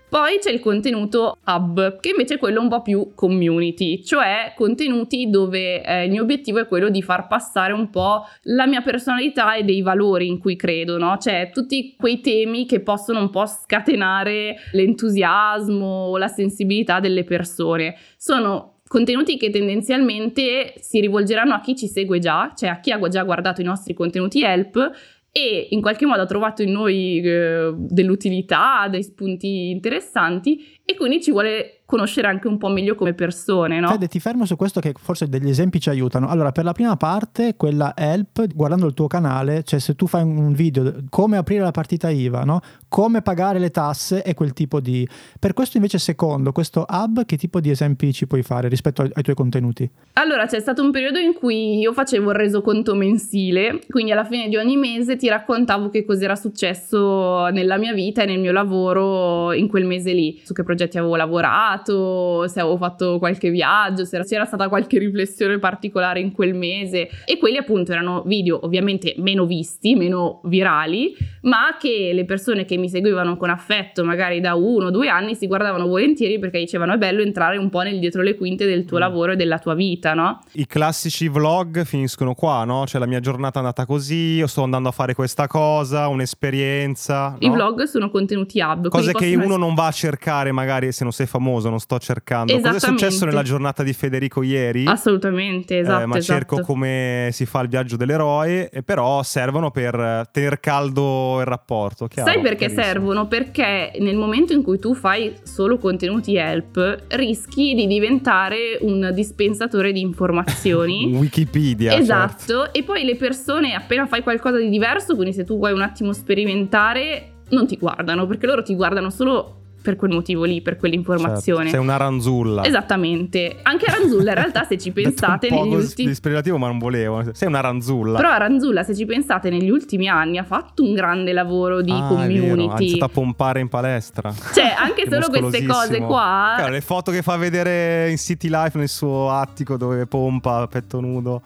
Poi c'è il contenuto hub, che invece è quello un po' più community, cioè contenuti dove eh, il mio obiettivo è quello di far passare un po' la mia personalità e dei valori in cui credo, no? Cioè tutti quei temi che possono un po' scatenare l'entusiasmo o la sensibilità delle persone. Sono contenuti che tendenzialmente si rivolgeranno a chi ci segue già, cioè a chi ha già guardato i nostri contenuti help e in qualche modo ha trovato in noi eh, dell'utilità, dei spunti interessanti e quindi ci vuole conoscere anche un po' meglio come persone, no?
Fede, ti fermo su questo che forse degli esempi ci aiutano. Allora, per la prima parte, quella help, guardando il tuo canale, cioè se tu fai un video, come aprire la partita IVA, no? Come pagare le tasse e quel tipo di... Per questo invece secondo, questo hub, che tipo di esempi ci puoi fare rispetto ai, tuoi contenuti?
Allora, c'è stato un periodo in cui io facevo il resoconto mensile, quindi alla fine di ogni mese ti raccontavo che cosa era successo nella mia vita e nel mio lavoro in quel mese lì, su che progetti avevo lavorato, se avevo fatto qualche viaggio, se c'era stata qualche riflessione particolare in quel mese e quelli appunto erano video ovviamente meno visti, meno virali, ma che le persone che mi seguivano con affetto magari da uno o due anni si guardavano volentieri perché dicevano è bello entrare un po' nel dietro le quinte del tuo mm. lavoro e della tua vita, no?
I classici vlog finiscono qua, no? Cioè la mia giornata è andata così, io sto andando a fare questa cosa, un'esperienza. No?
I vlog sono contenuti hub.
Cose che uno essere... non va a cercare magari se non sei famoso non sto cercando. Cosa è successo nella giornata di Federico ieri?
Assolutamente, esatto. Eh,
ma
esatto.
cerco come si fa il viaggio dell'eroe, e però servono per tenere caldo il rapporto. Chiaro,
Sai perché carissimo. servono? Perché nel momento in cui tu fai solo contenuti help, rischi di diventare un dispensatore di informazioni. <laughs>
Wikipedia.
Esatto,
certo.
e poi le persone appena fai qualcosa di diverso, quindi se tu vuoi un attimo sperimentare, non ti guardano perché loro ti guardano solo per quel motivo lì, per quell'informazione. Certo,
sei una ranzulla.
Esattamente. Anche ranzulla in realtà se ci <laughs> pensate
negli
ultimi...
disperativo ma non volevo. Sei una ranzulla.
Però ranzulla se ci pensate negli ultimi anni ha fatto un grande lavoro di
ah,
community.
Ha iniziato a pompare in palestra.
Cioè anche <laughs> solo queste cose qua...
Claro, le foto che fa vedere in City Life nel suo attico dove pompa a petto nudo.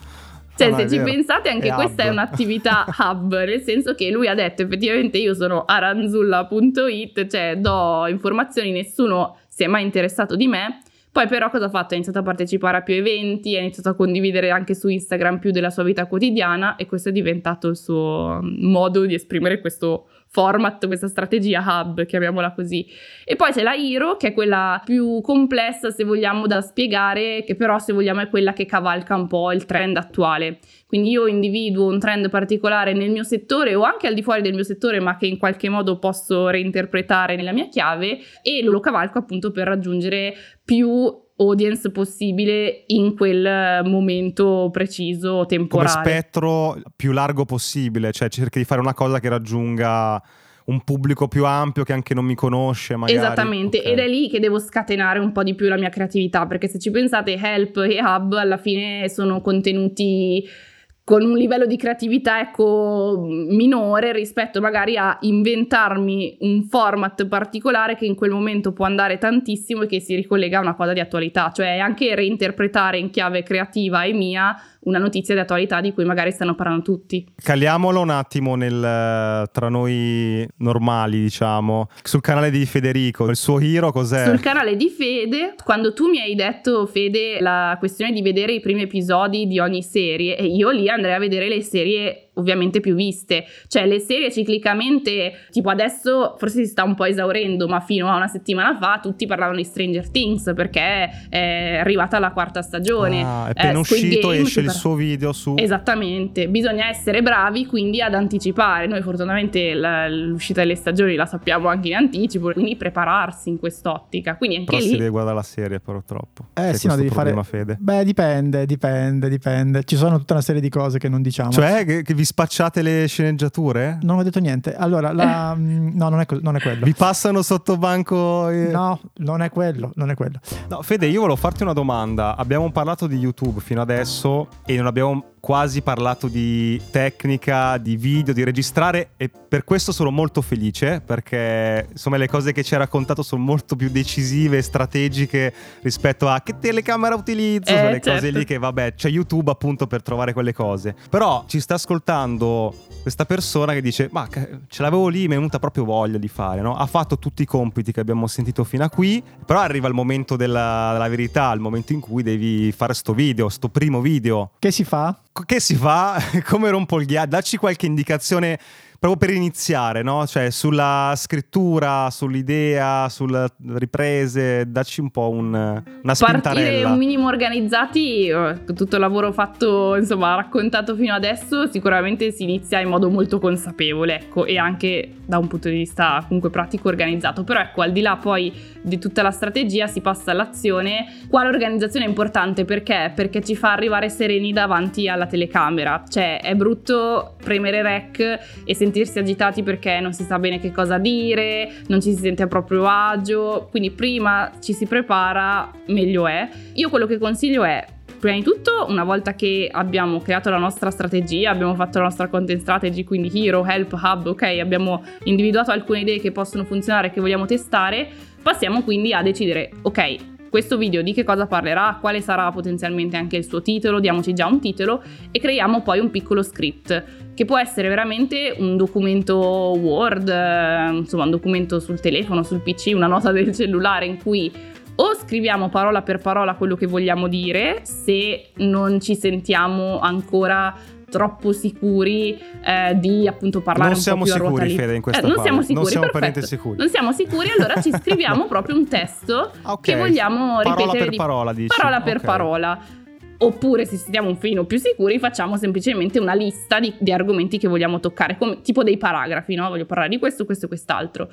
Cioè, se ci pensate, anche è questa hub. è un'attività <laughs> hub, nel senso che lui ha detto effettivamente io sono aranzulla.it, cioè do informazioni, nessuno si è mai interessato di me. Poi però cosa ha fatto? Ha iniziato a partecipare a più eventi, ha iniziato a condividere anche su Instagram più della sua vita quotidiana e questo è diventato il suo modo di esprimere questo format, questa strategia hub, chiamiamola così. E poi c'è la Hero, che è quella più complessa, se vogliamo, da spiegare, che però, se vogliamo, è quella che cavalca un po' il trend attuale. Quindi io individuo un trend particolare nel mio settore o anche al di fuori del mio settore, ma che in qualche modo posso reinterpretare nella mia chiave e lo cavalco appunto per raggiungere più audience possibile in quel momento preciso temporale.
Come spettro più largo possibile, cioè cerchi di fare una cosa che raggiunga un pubblico più ampio che anche non mi conosce magari.
Esattamente, okay. ed è lì che devo scatenare un po' di più la mia creatività, perché se ci pensate Help e Hub alla fine sono contenuti con un livello di creatività ecco minore rispetto magari a inventarmi un format particolare che in quel momento può andare tantissimo e che si ricollega a una cosa di attualità, cioè anche reinterpretare in chiave creativa e mia una notizia di attualità di cui magari stanno parlando tutti.
Caliamolo un attimo nel, tra noi normali, diciamo. Sul canale di Federico, il suo hero cos'è?
Sul canale di Fede, quando tu mi hai detto, Fede, la questione di vedere i primi episodi di ogni serie, e io lì andrei a vedere le serie ovviamente più viste. Cioè le serie ciclicamente, tipo adesso forse si sta un po' esaurendo, ma fino a una settimana fa tutti parlavano di Stranger Things perché è arrivata la quarta stagione.
Ah, è appena eh, uscito Game, esce il suo video su...
Esattamente, bisogna essere bravi quindi ad anticipare. Noi fortunatamente la, l'uscita delle stagioni la sappiamo anche in anticipo, quindi prepararsi in quest'ottica. Quindi anche
però
lì...
si deve guardare la serie purtroppo.
Eh sì, no, devi fare... Fede. Beh, dipende, dipende, dipende. Ci sono tutta una serie di cose che non diciamo.
Cioè, che, che vi spacciate le sceneggiature?
Non ho detto niente. Allora, la... Mm, no, non è, non è, quello.
Vi passano sotto banco?
E... No, non è quello, non è quello.
No, Fede, io volevo farti una domanda. Abbiamo parlato di YouTube fino adesso e non abbiamo quasi parlato di tecnica, di video, di registrare e per questo sono molto felice perché insomma le cose che ci hai raccontato sono molto più decisive e strategiche rispetto a che telecamera utilizzo, eh, quelle certo. cose lì che vabbè c'è YouTube appunto per trovare quelle cose. Però ci sta ascoltando questa persona che dice ma ce l'avevo lì, mi è venuta proprio voglia di fare, no? Ha fatto tutti i compiti che abbiamo sentito fino a qui, però arriva il momento della, della verità, il momento in cui devi fare sto video, sto primo video.
Che si fa?
Che si fa? <laughs> Come rompo il ghiaccio? Dacci qualche indicazione proprio per iniziare, no? Cioè sulla scrittura, sull'idea, sulle riprese, dacci un po' un, una spintarella.
Partire un minimo organizzati, eh, tutto il lavoro fatto, insomma, raccontato fino adesso, sicuramente si inizia in modo molto consapevole, ecco, e anche da un punto di vista comunque pratico organizzato. Però ecco, al di là poi di tutta la strategia si passa all'azione. Qua l'organizzazione è importante perché? Perché ci fa arrivare sereni davanti alla telecamera. Cioè, è brutto premere rec e sentire sentirsi agitati perché non si sa bene che cosa dire, non ci si sente a proprio agio, quindi prima ci si prepara, meglio è. Io quello che consiglio è Prima di tutto, una volta che abbiamo creato la nostra strategia, abbiamo fatto la nostra content strategy, quindi Hero, Help, Hub, ok, abbiamo individuato alcune idee che possono funzionare, che vogliamo testare, passiamo quindi a decidere, ok, questo video di che cosa parlerà, quale sarà potenzialmente anche il suo titolo, diamoci già un titolo e creiamo poi un piccolo script che può essere veramente un documento Word, eh, insomma un documento sul telefono, sul PC, una nota del cellulare in cui o scriviamo parola per parola quello che vogliamo dire se non ci sentiamo ancora troppo sicuri eh, di appunto parlare
non
un
siamo
po' più
sicuri, Fede, in questa eh, non
siamo sicuri,
non siamo
perfetto.
sicuri.
Non siamo sicuri, allora ci scriviamo <laughs> proprio un testo okay. che vogliamo
parola
ripetere
per
di...
parola, dici.
parola per okay. parola. Oppure se siamo un filino più sicuri facciamo semplicemente una lista di, di argomenti che vogliamo toccare, come, tipo dei paragrafi, no? Voglio parlare di questo, questo e quest'altro.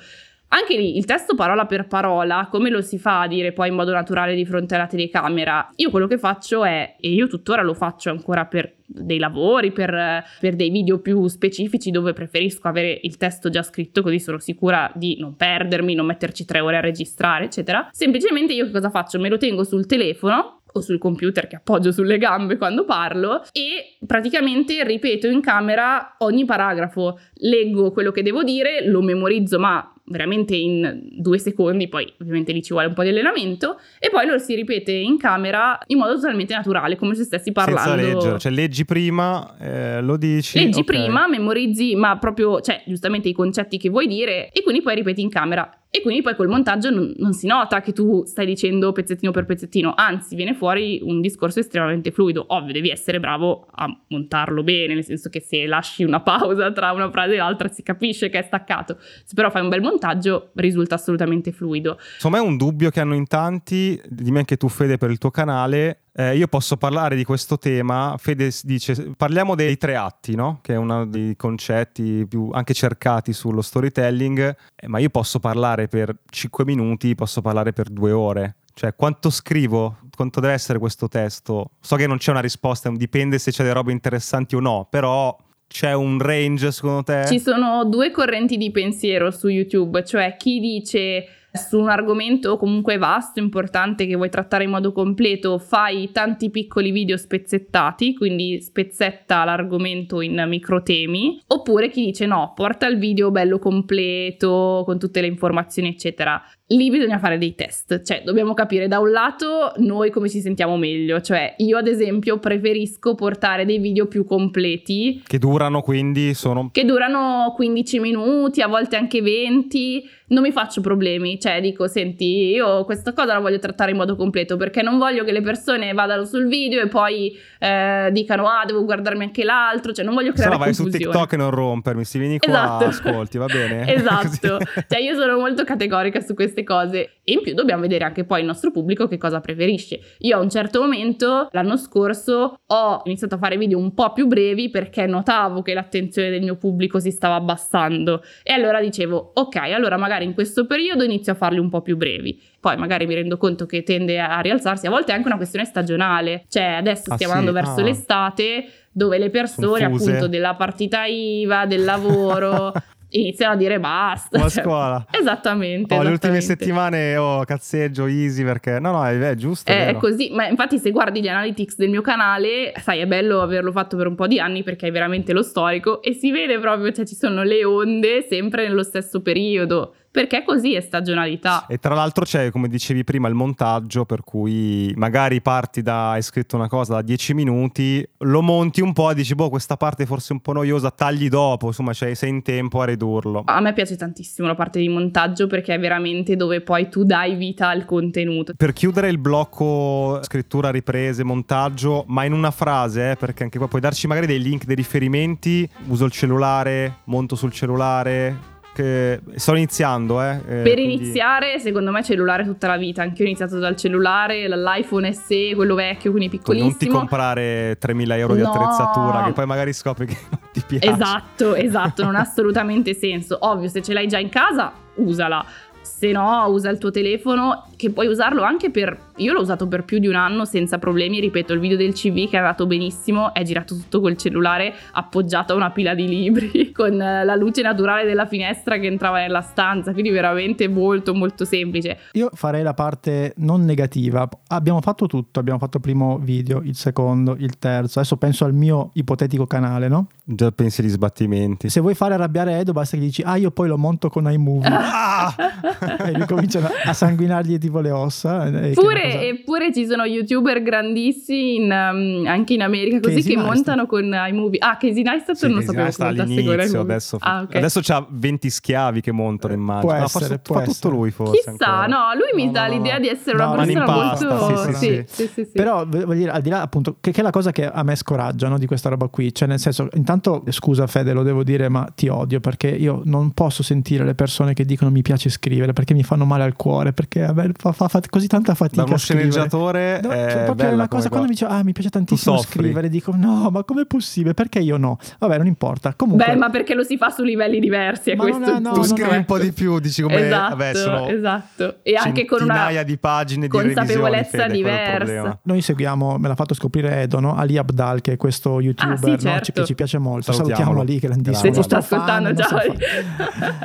Anche lì il testo parola per parola, come lo si fa a dire poi in modo naturale di fronte alla telecamera? Io quello che faccio è, e io tuttora lo faccio ancora per dei lavori, per, per, dei video più specifici dove preferisco avere il testo già scritto così sono sicura di non perdermi, non metterci tre ore a registrare, eccetera. Semplicemente io che cosa faccio? Me lo tengo sul telefono o sul computer che appoggio sulle gambe quando parlo e praticamente ripeto in camera ogni paragrafo, leggo quello che devo dire, lo memorizzo ma veramente in due secondi, poi ovviamente lì ci vuole un po' di allenamento, e poi lo si ripete in camera in modo totalmente naturale, come se stessi parlando.
Senza leggere, cioè leggi prima, eh, lo dici.
Leggi
okay.
prima, memorizzi, ma proprio, cioè giustamente i concetti che vuoi dire, e quindi poi ripeti in camera. E quindi poi col montaggio non, non, si nota che tu stai dicendo pezzettino per pezzettino, anzi viene fuori un discorso estremamente fluido. Ovvio, devi essere bravo a montarlo bene, nel senso che se lasci una <laughs> pausa tra una frase e l'altra si capisce che è staccato. Se però fai un bel montaggio risulta assolutamente fluido.
Insomma è un dubbio che hanno in tanti, dimmi anche tu Fede per il tuo canale, eh, io posso parlare di questo tema. Fede dice: parliamo dei tre atti, no? Che è uno dei concetti più anche cercati sullo storytelling. Eh, ma io posso parlare per 5 minuti, posso parlare per due ore. Cioè, quanto scrivo? Quanto deve essere questo testo? So che non c'è una risposta, dipende se c'è delle robe interessanti o no, però c'è un range secondo te?
Ci sono due correnti di pensiero su YouTube, cioè chi dice su un argomento comunque vasto, importante che vuoi trattare in modo completo, fai tanti piccoli video spezzettati, quindi spezzetta l'argomento in micro temi, oppure chi dice no, porta il video bello completo con tutte le informazioni eccetera lì bisogna fare dei test, cioè dobbiamo capire da un lato noi come ci sentiamo meglio, cioè io ad esempio preferisco portare dei video più completi.
Che durano quindi sono...
Che durano 15 minuti, a volte anche 20, non mi faccio problemi, cioè dico senti io questa cosa la voglio trattare in modo completo perché non voglio che le persone vadano sul video e poi eh, dicano ah devo guardarmi anche l'altro, cioè non voglio creare
no vai su TikTok e non rompermi, si vieni qua, esatto. ascolti, va bene? <laughs> <laughs>
esatto, cioè io sono molto categorica su queste cose e in più dobbiamo vedere anche poi il nostro pubblico che cosa preferisce. Io a un certo momento l'anno scorso ho iniziato a fare video un po' più brevi perché notavo che l'attenzione del mio pubblico si stava abbassando e allora dicevo ok allora magari in questo periodo inizio a farli un po' più brevi poi magari mi rendo conto che tende a rialzarsi a volte è anche una questione stagionale cioè adesso ah, stiamo sì? andando verso ah. l'estate dove le persone Confuse. appunto della partita IVA, del lavoro <laughs> iniziano a dire basta.
O a cioè, scuola.
Esattamente.
Oh, le ultime settimane oh, cazzeggio easy perché no, no, è, è giusto.
È, è, così, ma infatti se guardi gli analytics del mio canale, sai, è bello averlo fatto per un po' di anni perché è veramente lo storico e si vede proprio, cioè ci sono le onde sempre nello stesso periodo perché così è stagionalità.
E tra l'altro c'è, come dicevi prima, il montaggio, per cui magari parti da, hai scritto una cosa da 10 minuti, lo monti un po' e dici, boh, questa parte è forse un po' noiosa, tagli dopo, insomma, cioè, sei in tempo a ridurlo.
A me piace tantissimo la parte di montaggio perché è veramente dove poi tu dai vita al contenuto.
Per chiudere il blocco scrittura, riprese, montaggio, ma in una frase, eh, perché anche qua puoi darci magari dei link, dei riferimenti, uso il cellulare, monto sul cellulare, che sto iniziando, eh.
eh per quindi... iniziare, secondo me, cellulare tutta la vita. Anche io ho iniziato dal cellulare, l'iPhone SE, quello vecchio, quindi piccolissimo.
Non ti comprare 3.000 euro di no. attrezzatura, che poi magari scopri che non ti piace.
Esatto, esatto, non ha <laughs> assolutamente senso. Ovvio, se ce l'hai già in casa, usala se no usa il tuo telefono che puoi usarlo anche per io l'ho usato per più di un anno senza problemi ripeto il video del CV che è andato benissimo è girato tutto col cellulare appoggiato a una pila di libri <laughs> con la luce naturale della finestra che entrava nella stanza quindi veramente molto molto semplice.
Io farei la parte non negativa. Abbiamo fatto tutto abbiamo fatto il primo video il secondo il terzo. Adesso penso al mio ipotetico canale no?
già pensi agli sbattimenti
se vuoi fare arrabbiare Edo basta che dici ah io poi lo monto con iMovie <laughs> ah! <laughs> e lui comincia a sanguinargli tipo le ossa.
Pure, cosa... Eppure ci sono youtuber grandissimi in, um, anche in America così Casey che Neistat. montano con iMovie. Ah, Casey Neistat sì, non Casey sapevo che montasse
con adesso, ah, okay. adesso c'ha 20 schiavi che montano immagino.
Può essere,
fa, tutto lui forse.
Chissà,
ancora.
no, lui mi no, dà no, l'idea no. di essere una persona molto... Sì, sì, sì.
Però voglio dire, al di là appunto, che, che, è la cosa che a me scoraggia di questa roba qui, cioè nel senso, intanto scusa Fede, lo devo dire, ma ti odio perché io non posso sentire le persone che dicono mi piace scrivere perché mi fanno male al cuore, perché a me fa, fa, fa così tanta fatica. Da
uno sceneggiatore no, è proprio
una cosa quando mi dice ah mi piace tantissimo scrivere, dico no, ma com'è possibile? Perché io no? Vabbè, non importa. Comunque
Beh, ma perché lo si fa su livelli diversi, è ma questo. È, no,
tu scrivi un po' di più, dici come
esatto, vabbè, sono
esatto.
E anche con una
di pagine di
consapevolezza diversa.
Noi seguiamo, me l'ha fatto scoprire Edo, no? Ali Abdal che è questo youtuber, ah, sì, no? certo. che ci piace molto. Salutiamolo lì che è grandissimo.
Se ci sta ascoltando già.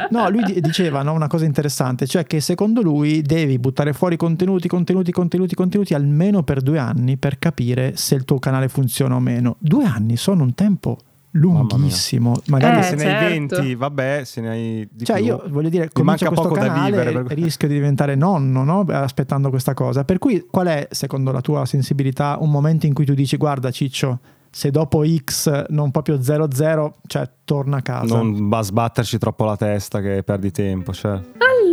No, lui diceva una cosa interessante, cioè che secondo lui devi buttare fuori contenuti, contenuti, contenuti, contenuti almeno per due anni per capire se il tuo canale funziona o meno. Due anni sono un tempo lunghissimo.
Magari eh, se ne hai 20, certo. vabbè, se ne hai di
Cioè,
più.
io voglio dire, comincio questo poco canale da vivere, rischio di diventare nonno, no? Aspettando questa cosa. Per cui qual è, secondo la tua sensibilità, un momento in cui tu dici "Guarda Ciccio, se dopo X non proprio 0-0, cioè torna a casa.
Non va a sbatterci troppo la testa che perdi tempo, cioè.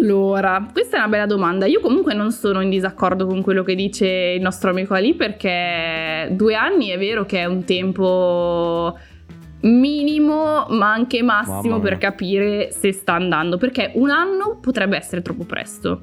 Allora, questa è una bella domanda. Io comunque non sono in disaccordo con quello che dice il nostro amico Ali perché due anni è vero che è un tempo minimo ma anche massimo per capire se sta andando perché un anno potrebbe essere troppo presto.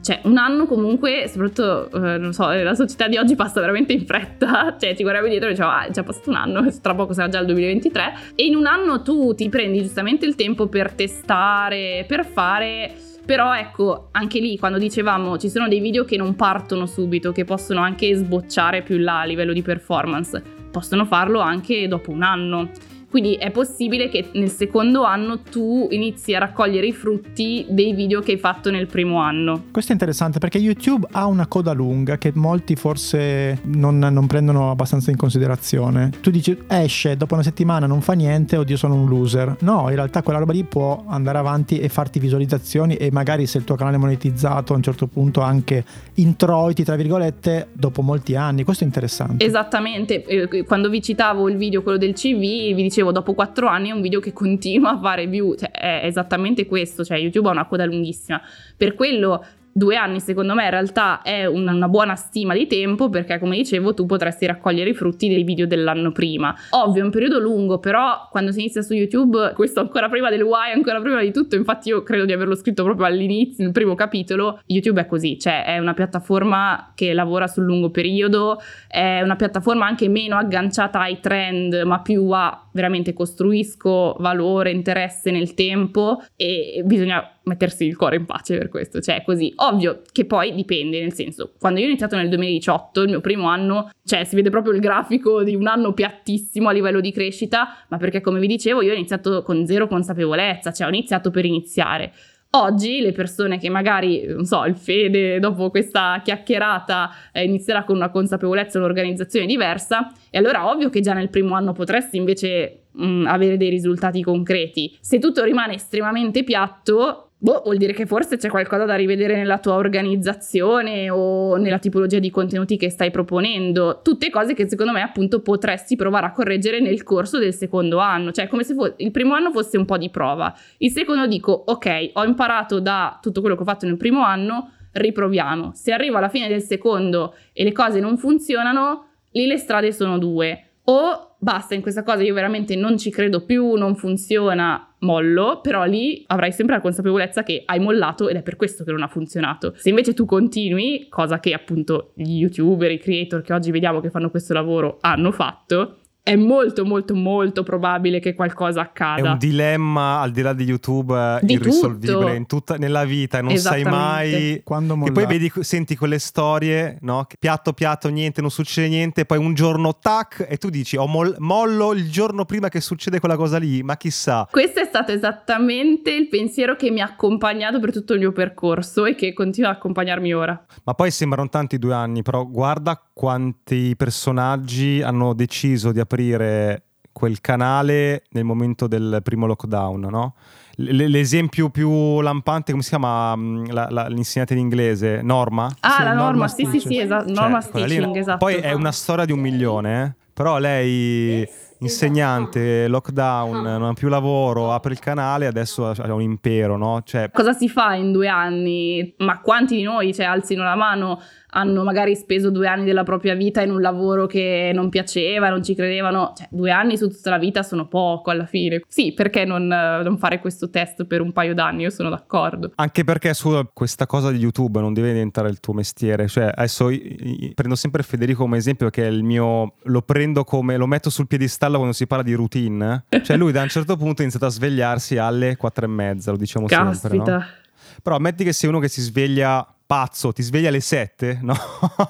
Cioè un anno comunque, soprattutto, eh, non so, la società di oggi passa veramente in fretta, <laughs> cioè ti guardavi dietro e dicevo, ah, è già passato un anno, <laughs> tra poco sarà già il 2023, e in un anno tu ti prendi giustamente il tempo per testare, per fare... Però ecco, anche lì quando dicevamo ci sono dei video che non partono subito, che possono anche sbocciare più là a livello di performance, possono farlo anche dopo un anno. Quindi è possibile che nel secondo anno tu inizi a raccogliere i frutti dei video che hai fatto nel primo anno.
Questo è interessante perché YouTube ha una coda lunga che molti forse non, non prendono abbastanza in considerazione. Tu dici esce dopo una settimana, non fa niente, oddio sono un loser. No, in realtà quella roba lì può andare avanti e farti visualizzazioni e magari se il tuo canale è monetizzato a un certo punto anche introiti, tra virgolette, dopo molti anni. Questo è interessante.
Esattamente. Quando vi citavo il video, quello del CV, vi dicevo dicevo, dopo quattro anni è un video che continua a fare view, cioè è esattamente questo, cioè YouTube ha una coda lunghissima. Per quello due anni secondo me in realtà è una, buona stima di tempo perché come dicevo tu potresti raccogliere i frutti dei video dell'anno prima. Ovvio è un periodo lungo però quando si inizia su YouTube, questo ancora prima del why, ancora prima di tutto, infatti io credo di averlo scritto proprio all'inizio, nel primo capitolo, YouTube è così, cioè è una piattaforma che lavora sul lungo periodo, è una piattaforma anche meno agganciata ai trend ma più a veramente costruisco valore, interesse nel tempo e bisogna mettersi il cuore in pace per questo, cioè è così. Ovvio che poi dipende, nel senso, quando io ho iniziato nel 2018, il mio primo anno, cioè si vede proprio il grafico di un anno piattissimo a livello di crescita, ma perché come vi dicevo io ho iniziato con zero consapevolezza, cioè ho iniziato per iniziare. Oggi le persone che magari, non so, il Fede dopo questa chiacchierata eh, inizierà con una consapevolezza e un'organizzazione diversa, e allora ovvio che già nel primo anno potresti invece mh, avere dei risultati concreti. Se tutto rimane estremamente piatto, Boh, vuol dire che forse c'è qualcosa da rivedere nella tua organizzazione o nella tipologia di contenuti che stai proponendo. Tutte cose che secondo me appunto potresti provare a correggere nel corso del secondo anno. Cioè come se fo- il primo anno fosse un po' di prova. Il secondo dico, ok, ho imparato da tutto quello che ho fatto nel primo anno, riproviamo. Se arrivo alla fine del secondo e le cose non funzionano, lì le strade sono due. O basta in questa cosa, io veramente non ci credo più, non funziona, mollo, però lì avrai sempre la consapevolezza che hai mollato ed è per questo che non ha funzionato. Se invece tu continui, cosa che appunto gli youtuber, i creator che oggi vediamo che fanno questo lavoro hanno fatto, è molto molto molto probabile che qualcosa accada.
È un dilemma al di là di YouTube eh, di irrisolvibile in tutta, nella vita, non sai mai quando mollare. E poi vedi, senti quelle storie, no? piatto piatto, niente, non succede niente, poi un giorno tac e tu dici "Ho mol- mollo il giorno prima che succede quella cosa lì", ma chissà.
Questo è stato esattamente il pensiero che mi ha accompagnato per tutto il mio percorso e che continua ad accompagnarmi ora.
Ma poi sembrano tanti due anni, però guarda quanti personaggi hanno deciso di aprire quel canale nel momento del primo lockdown, no? L- l'esempio più lampante, come si chiama mm, la, la, l'insegnante in inglese? Norma?
Ah, sì, la Norma, Norma sì, sì, sì, esatto, cioè, Norma Stitching, esatto.
Poi è una storia di un milione, eh? però lei insegnante, lockdown, non ha più lavoro, apre il canale, adesso ha un impero, no? Cioè...
Cosa si fa in due anni? Ma quanti di noi, cioè, alzino la mano, hanno magari speso due anni della propria vita in un lavoro che non piaceva, non ci credevano? Cioè, due anni su tutta la vita sono poco alla fine. Sì, perché non, non fare questo test per un paio d'anni? Io sono d'accordo.
Anche perché su questa cosa di YouTube non deve diventare il tuo mestiere. Cioè, adesso io, io prendo sempre Federico come esempio, che è il mio... lo prendo come... lo metto sul piedistallo Castello quando si parla di routine, cioè lui da un certo punto ha iniziato a svegliarsi alle quattro e mezza, lo diciamo Caspita. sempre, no? Però ammetti che sei uno che si sveglia pazzo, ti sveglia alle sette, no?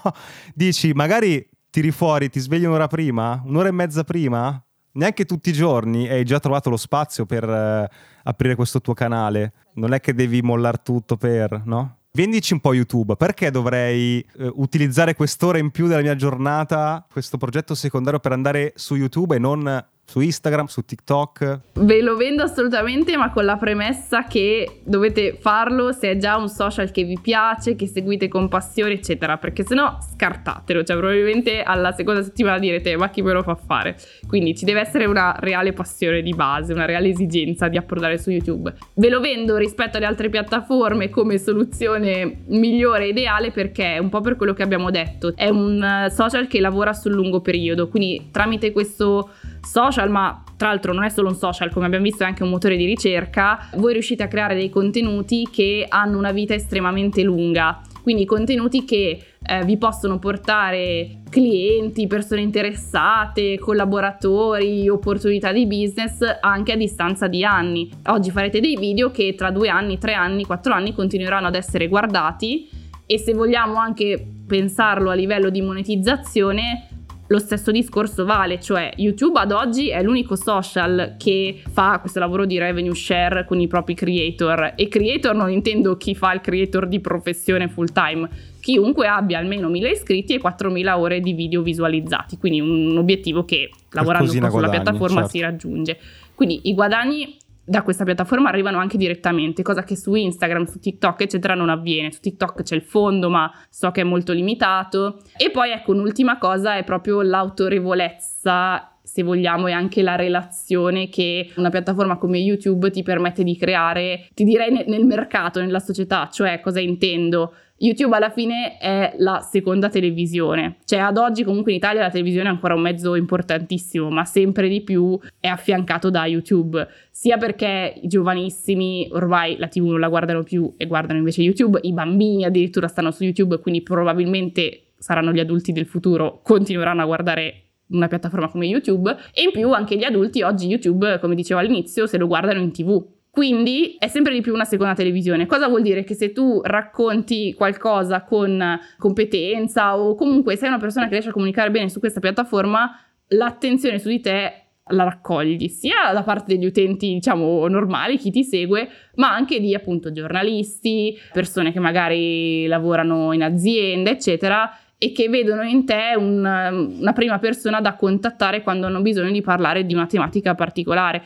<laughs> Dici, magari tiri fuori, ti svegli un'ora prima, un'ora e mezza prima, neanche tutti i giorni hai già trovato lo spazio per uh, aprire questo tuo canale. Non è che devi mollare tutto per, no? Vendici un po' YouTube, perché dovrei eh, utilizzare quest'ora in più della mia giornata, questo progetto secondario per andare su YouTube e non su Instagram, su TikTok?
Ve lo vendo assolutamente, ma con la premessa che dovete farlo se è già un social che vi piace, che seguite con passione, eccetera, perché sennò scartatelo, cioè probabilmente alla seconda settimana direte ma chi me lo fa fare? Quindi ci deve essere una reale passione di base, una reale esigenza di approdare su YouTube. Ve lo vendo rispetto alle altre piattaforme come soluzione migliore ideale perché un po' per quello che abbiamo detto, è un eh, social che lavora sul lungo periodo, quindi tramite questo social, ma tra l'altro non è solo un social, come abbiamo visto è anche un motore di ricerca, voi riuscite a creare dei contenuti che hanno una vita estremamente lunga. Quindi contenuti che eh, vi possono portare clienti, persone interessate, collaboratori, opportunità di business anche a distanza di anni. Oggi farete dei video che tra due anni, tre anni, quattro anni continueranno ad essere guardati e se vogliamo anche pensarlo a livello di monetizzazione lo stesso discorso vale, cioè YouTube ad oggi è l'unico social che fa questo lavoro di revenue share con i propri creator e creator non intendo chi fa il creator di professione full time, chiunque abbia almeno 1000 iscritti e 4000 ore di video visualizzati, quindi un obiettivo che lavorando sulla guadagni, piattaforma certo. si raggiunge. Quindi i guadagni da questa piattaforma arrivano anche direttamente, cosa che su Instagram, su TikTok, eccetera, non avviene. Su TikTok c'è il fondo, ma so che è molto limitato. E poi, ecco, un'ultima cosa è proprio l'autorevolezza se vogliamo, e anche la relazione che una piattaforma come YouTube ti permette di creare, ti direi nel mercato, nella società, cioè cosa intendo? YouTube alla fine è la seconda televisione, cioè ad oggi comunque in Italia la televisione è ancora un mezzo importantissimo, ma sempre di più è affiancato da YouTube, sia perché i giovanissimi ormai la TV non la guardano più e guardano invece YouTube, i bambini addirittura stanno su YouTube, quindi probabilmente saranno gli adulti del futuro, continueranno a guardare una piattaforma come YouTube. E in più anche gli adulti oggi YouTube, come dicevo all'inizio, se lo guardano in TV quindi è sempre di più una seconda televisione. Cosa vuol dire? Che se tu racconti qualcosa con competenza o comunque sei una persona che riesce a comunicare bene su questa piattaforma, l'attenzione su di te la raccogli sia da parte degli utenti, diciamo, normali, chi ti segue, ma anche di appunto giornalisti, persone che magari lavorano in aziende, eccetera, e che vedono in te un, una prima persona da contattare quando hanno bisogno di parlare di una tematica particolare.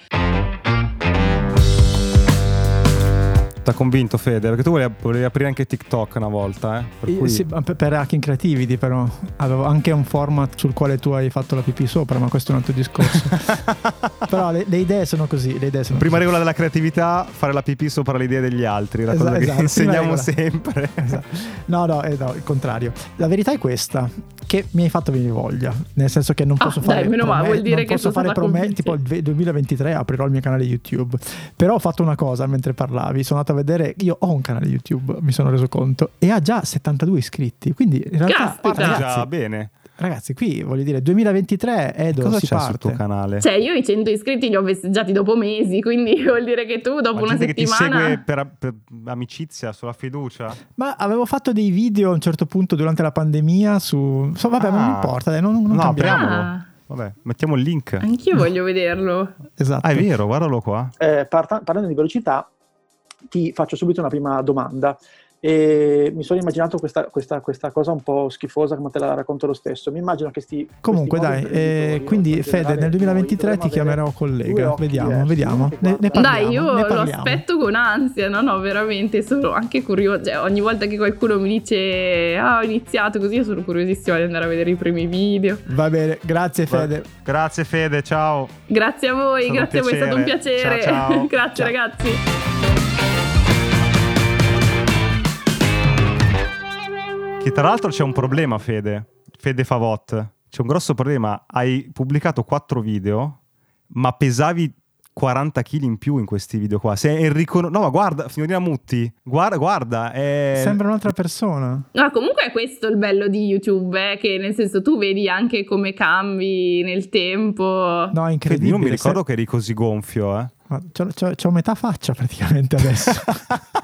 Ti ha convinto Fede? Perché tu volevi, volevi, aprire anche TikTok una volta, eh?
Per, cui... sì, per Hacking Creativity però. Avevo anche un format sul quale tu hai fatto la pipì sopra, ma questo è un altro discorso. <laughs> però le, le, idee sono così. Le idee sono
Prima
così.
regola della creatività, fare la pipì sopra le idee degli altri. La esatto, cosa che esatto, insegniamo sempre. <laughs>
Esatto. No, no, eh, no, il contrario. La verità è questa che mi hai fatto venire voglia, nel senso che non posso ah, fare
dai, meno male, vuol dire che
posso fare promesse, tipo il 2023 aprirò il mio canale YouTube. Però ho fatto una cosa mentre parlavi, sono andato a vedere, io ho un canale YouTube, mi sono reso conto e ha già 72 iscritti, quindi in realtà
Caspita.
ragazzi, già bene.
Ragazzi, qui voglio dire, 2023 è dove
Cosa
si
c'è
parte.
sul tuo canale?
Cioè, io i 100 iscritti li ho festeggiati dopo mesi, quindi <laughs> vuol dire che tu dopo
Ma
una
gente
settimana...
che ti segue per, per, amicizia, sulla fiducia?
Ma avevo fatto dei video a un certo punto durante la pandemia su... So, vabbè, ah. non importa, dai, non, non
no, apriamolo. Ah. Vabbè, mettiamo il link.
Anch'io voglio vederlo.
Esatto.
Ah, è vero, guardalo qua.
Eh, parta- parlando di velocità, ti faccio subito una prima domanda e mi sono immaginato questa, questa, questa, cosa un po' schifosa, ma te la racconto lo stesso. Mi immagino che sti.
Comunque, dai, eh, quindi Fede, nel 2023 ti chiamerò collega. Vediamo, diversi, vediamo. Ne, ne parliamo,
dai, io lo aspetto con ansia. No, no, veramente sono anche curiosa. Cioè, ogni volta che qualcuno mi dice ah, ho iniziato così, io sono curiosissima di andare a vedere i primi video.
Va bene, grazie Fede. Va.
Grazie Fede, ciao.
Grazie a voi, grazie a voi, è stato un piacere. Ciao, ciao. <laughs> grazie ciao. ragazzi.
Che tra l'altro c'è un problema, Fede. Fede Favot. C'è un grosso problema. Hai pubblicato quattro video, ma pesavi 40 kg in più in questi video qua. Sei Enrico. No, ma guarda, signorina Mutti, guarda, guarda. È...
Sembra un'altra persona.
No, comunque è questo il bello di YouTube, eh, che nel senso tu vedi anche come cambi nel tempo.
No, è incredibile.
Io non mi ricordo se... che eri così gonfio, eh.
C'ho, c'ho, c'ho metà faccia praticamente adesso. <laughs>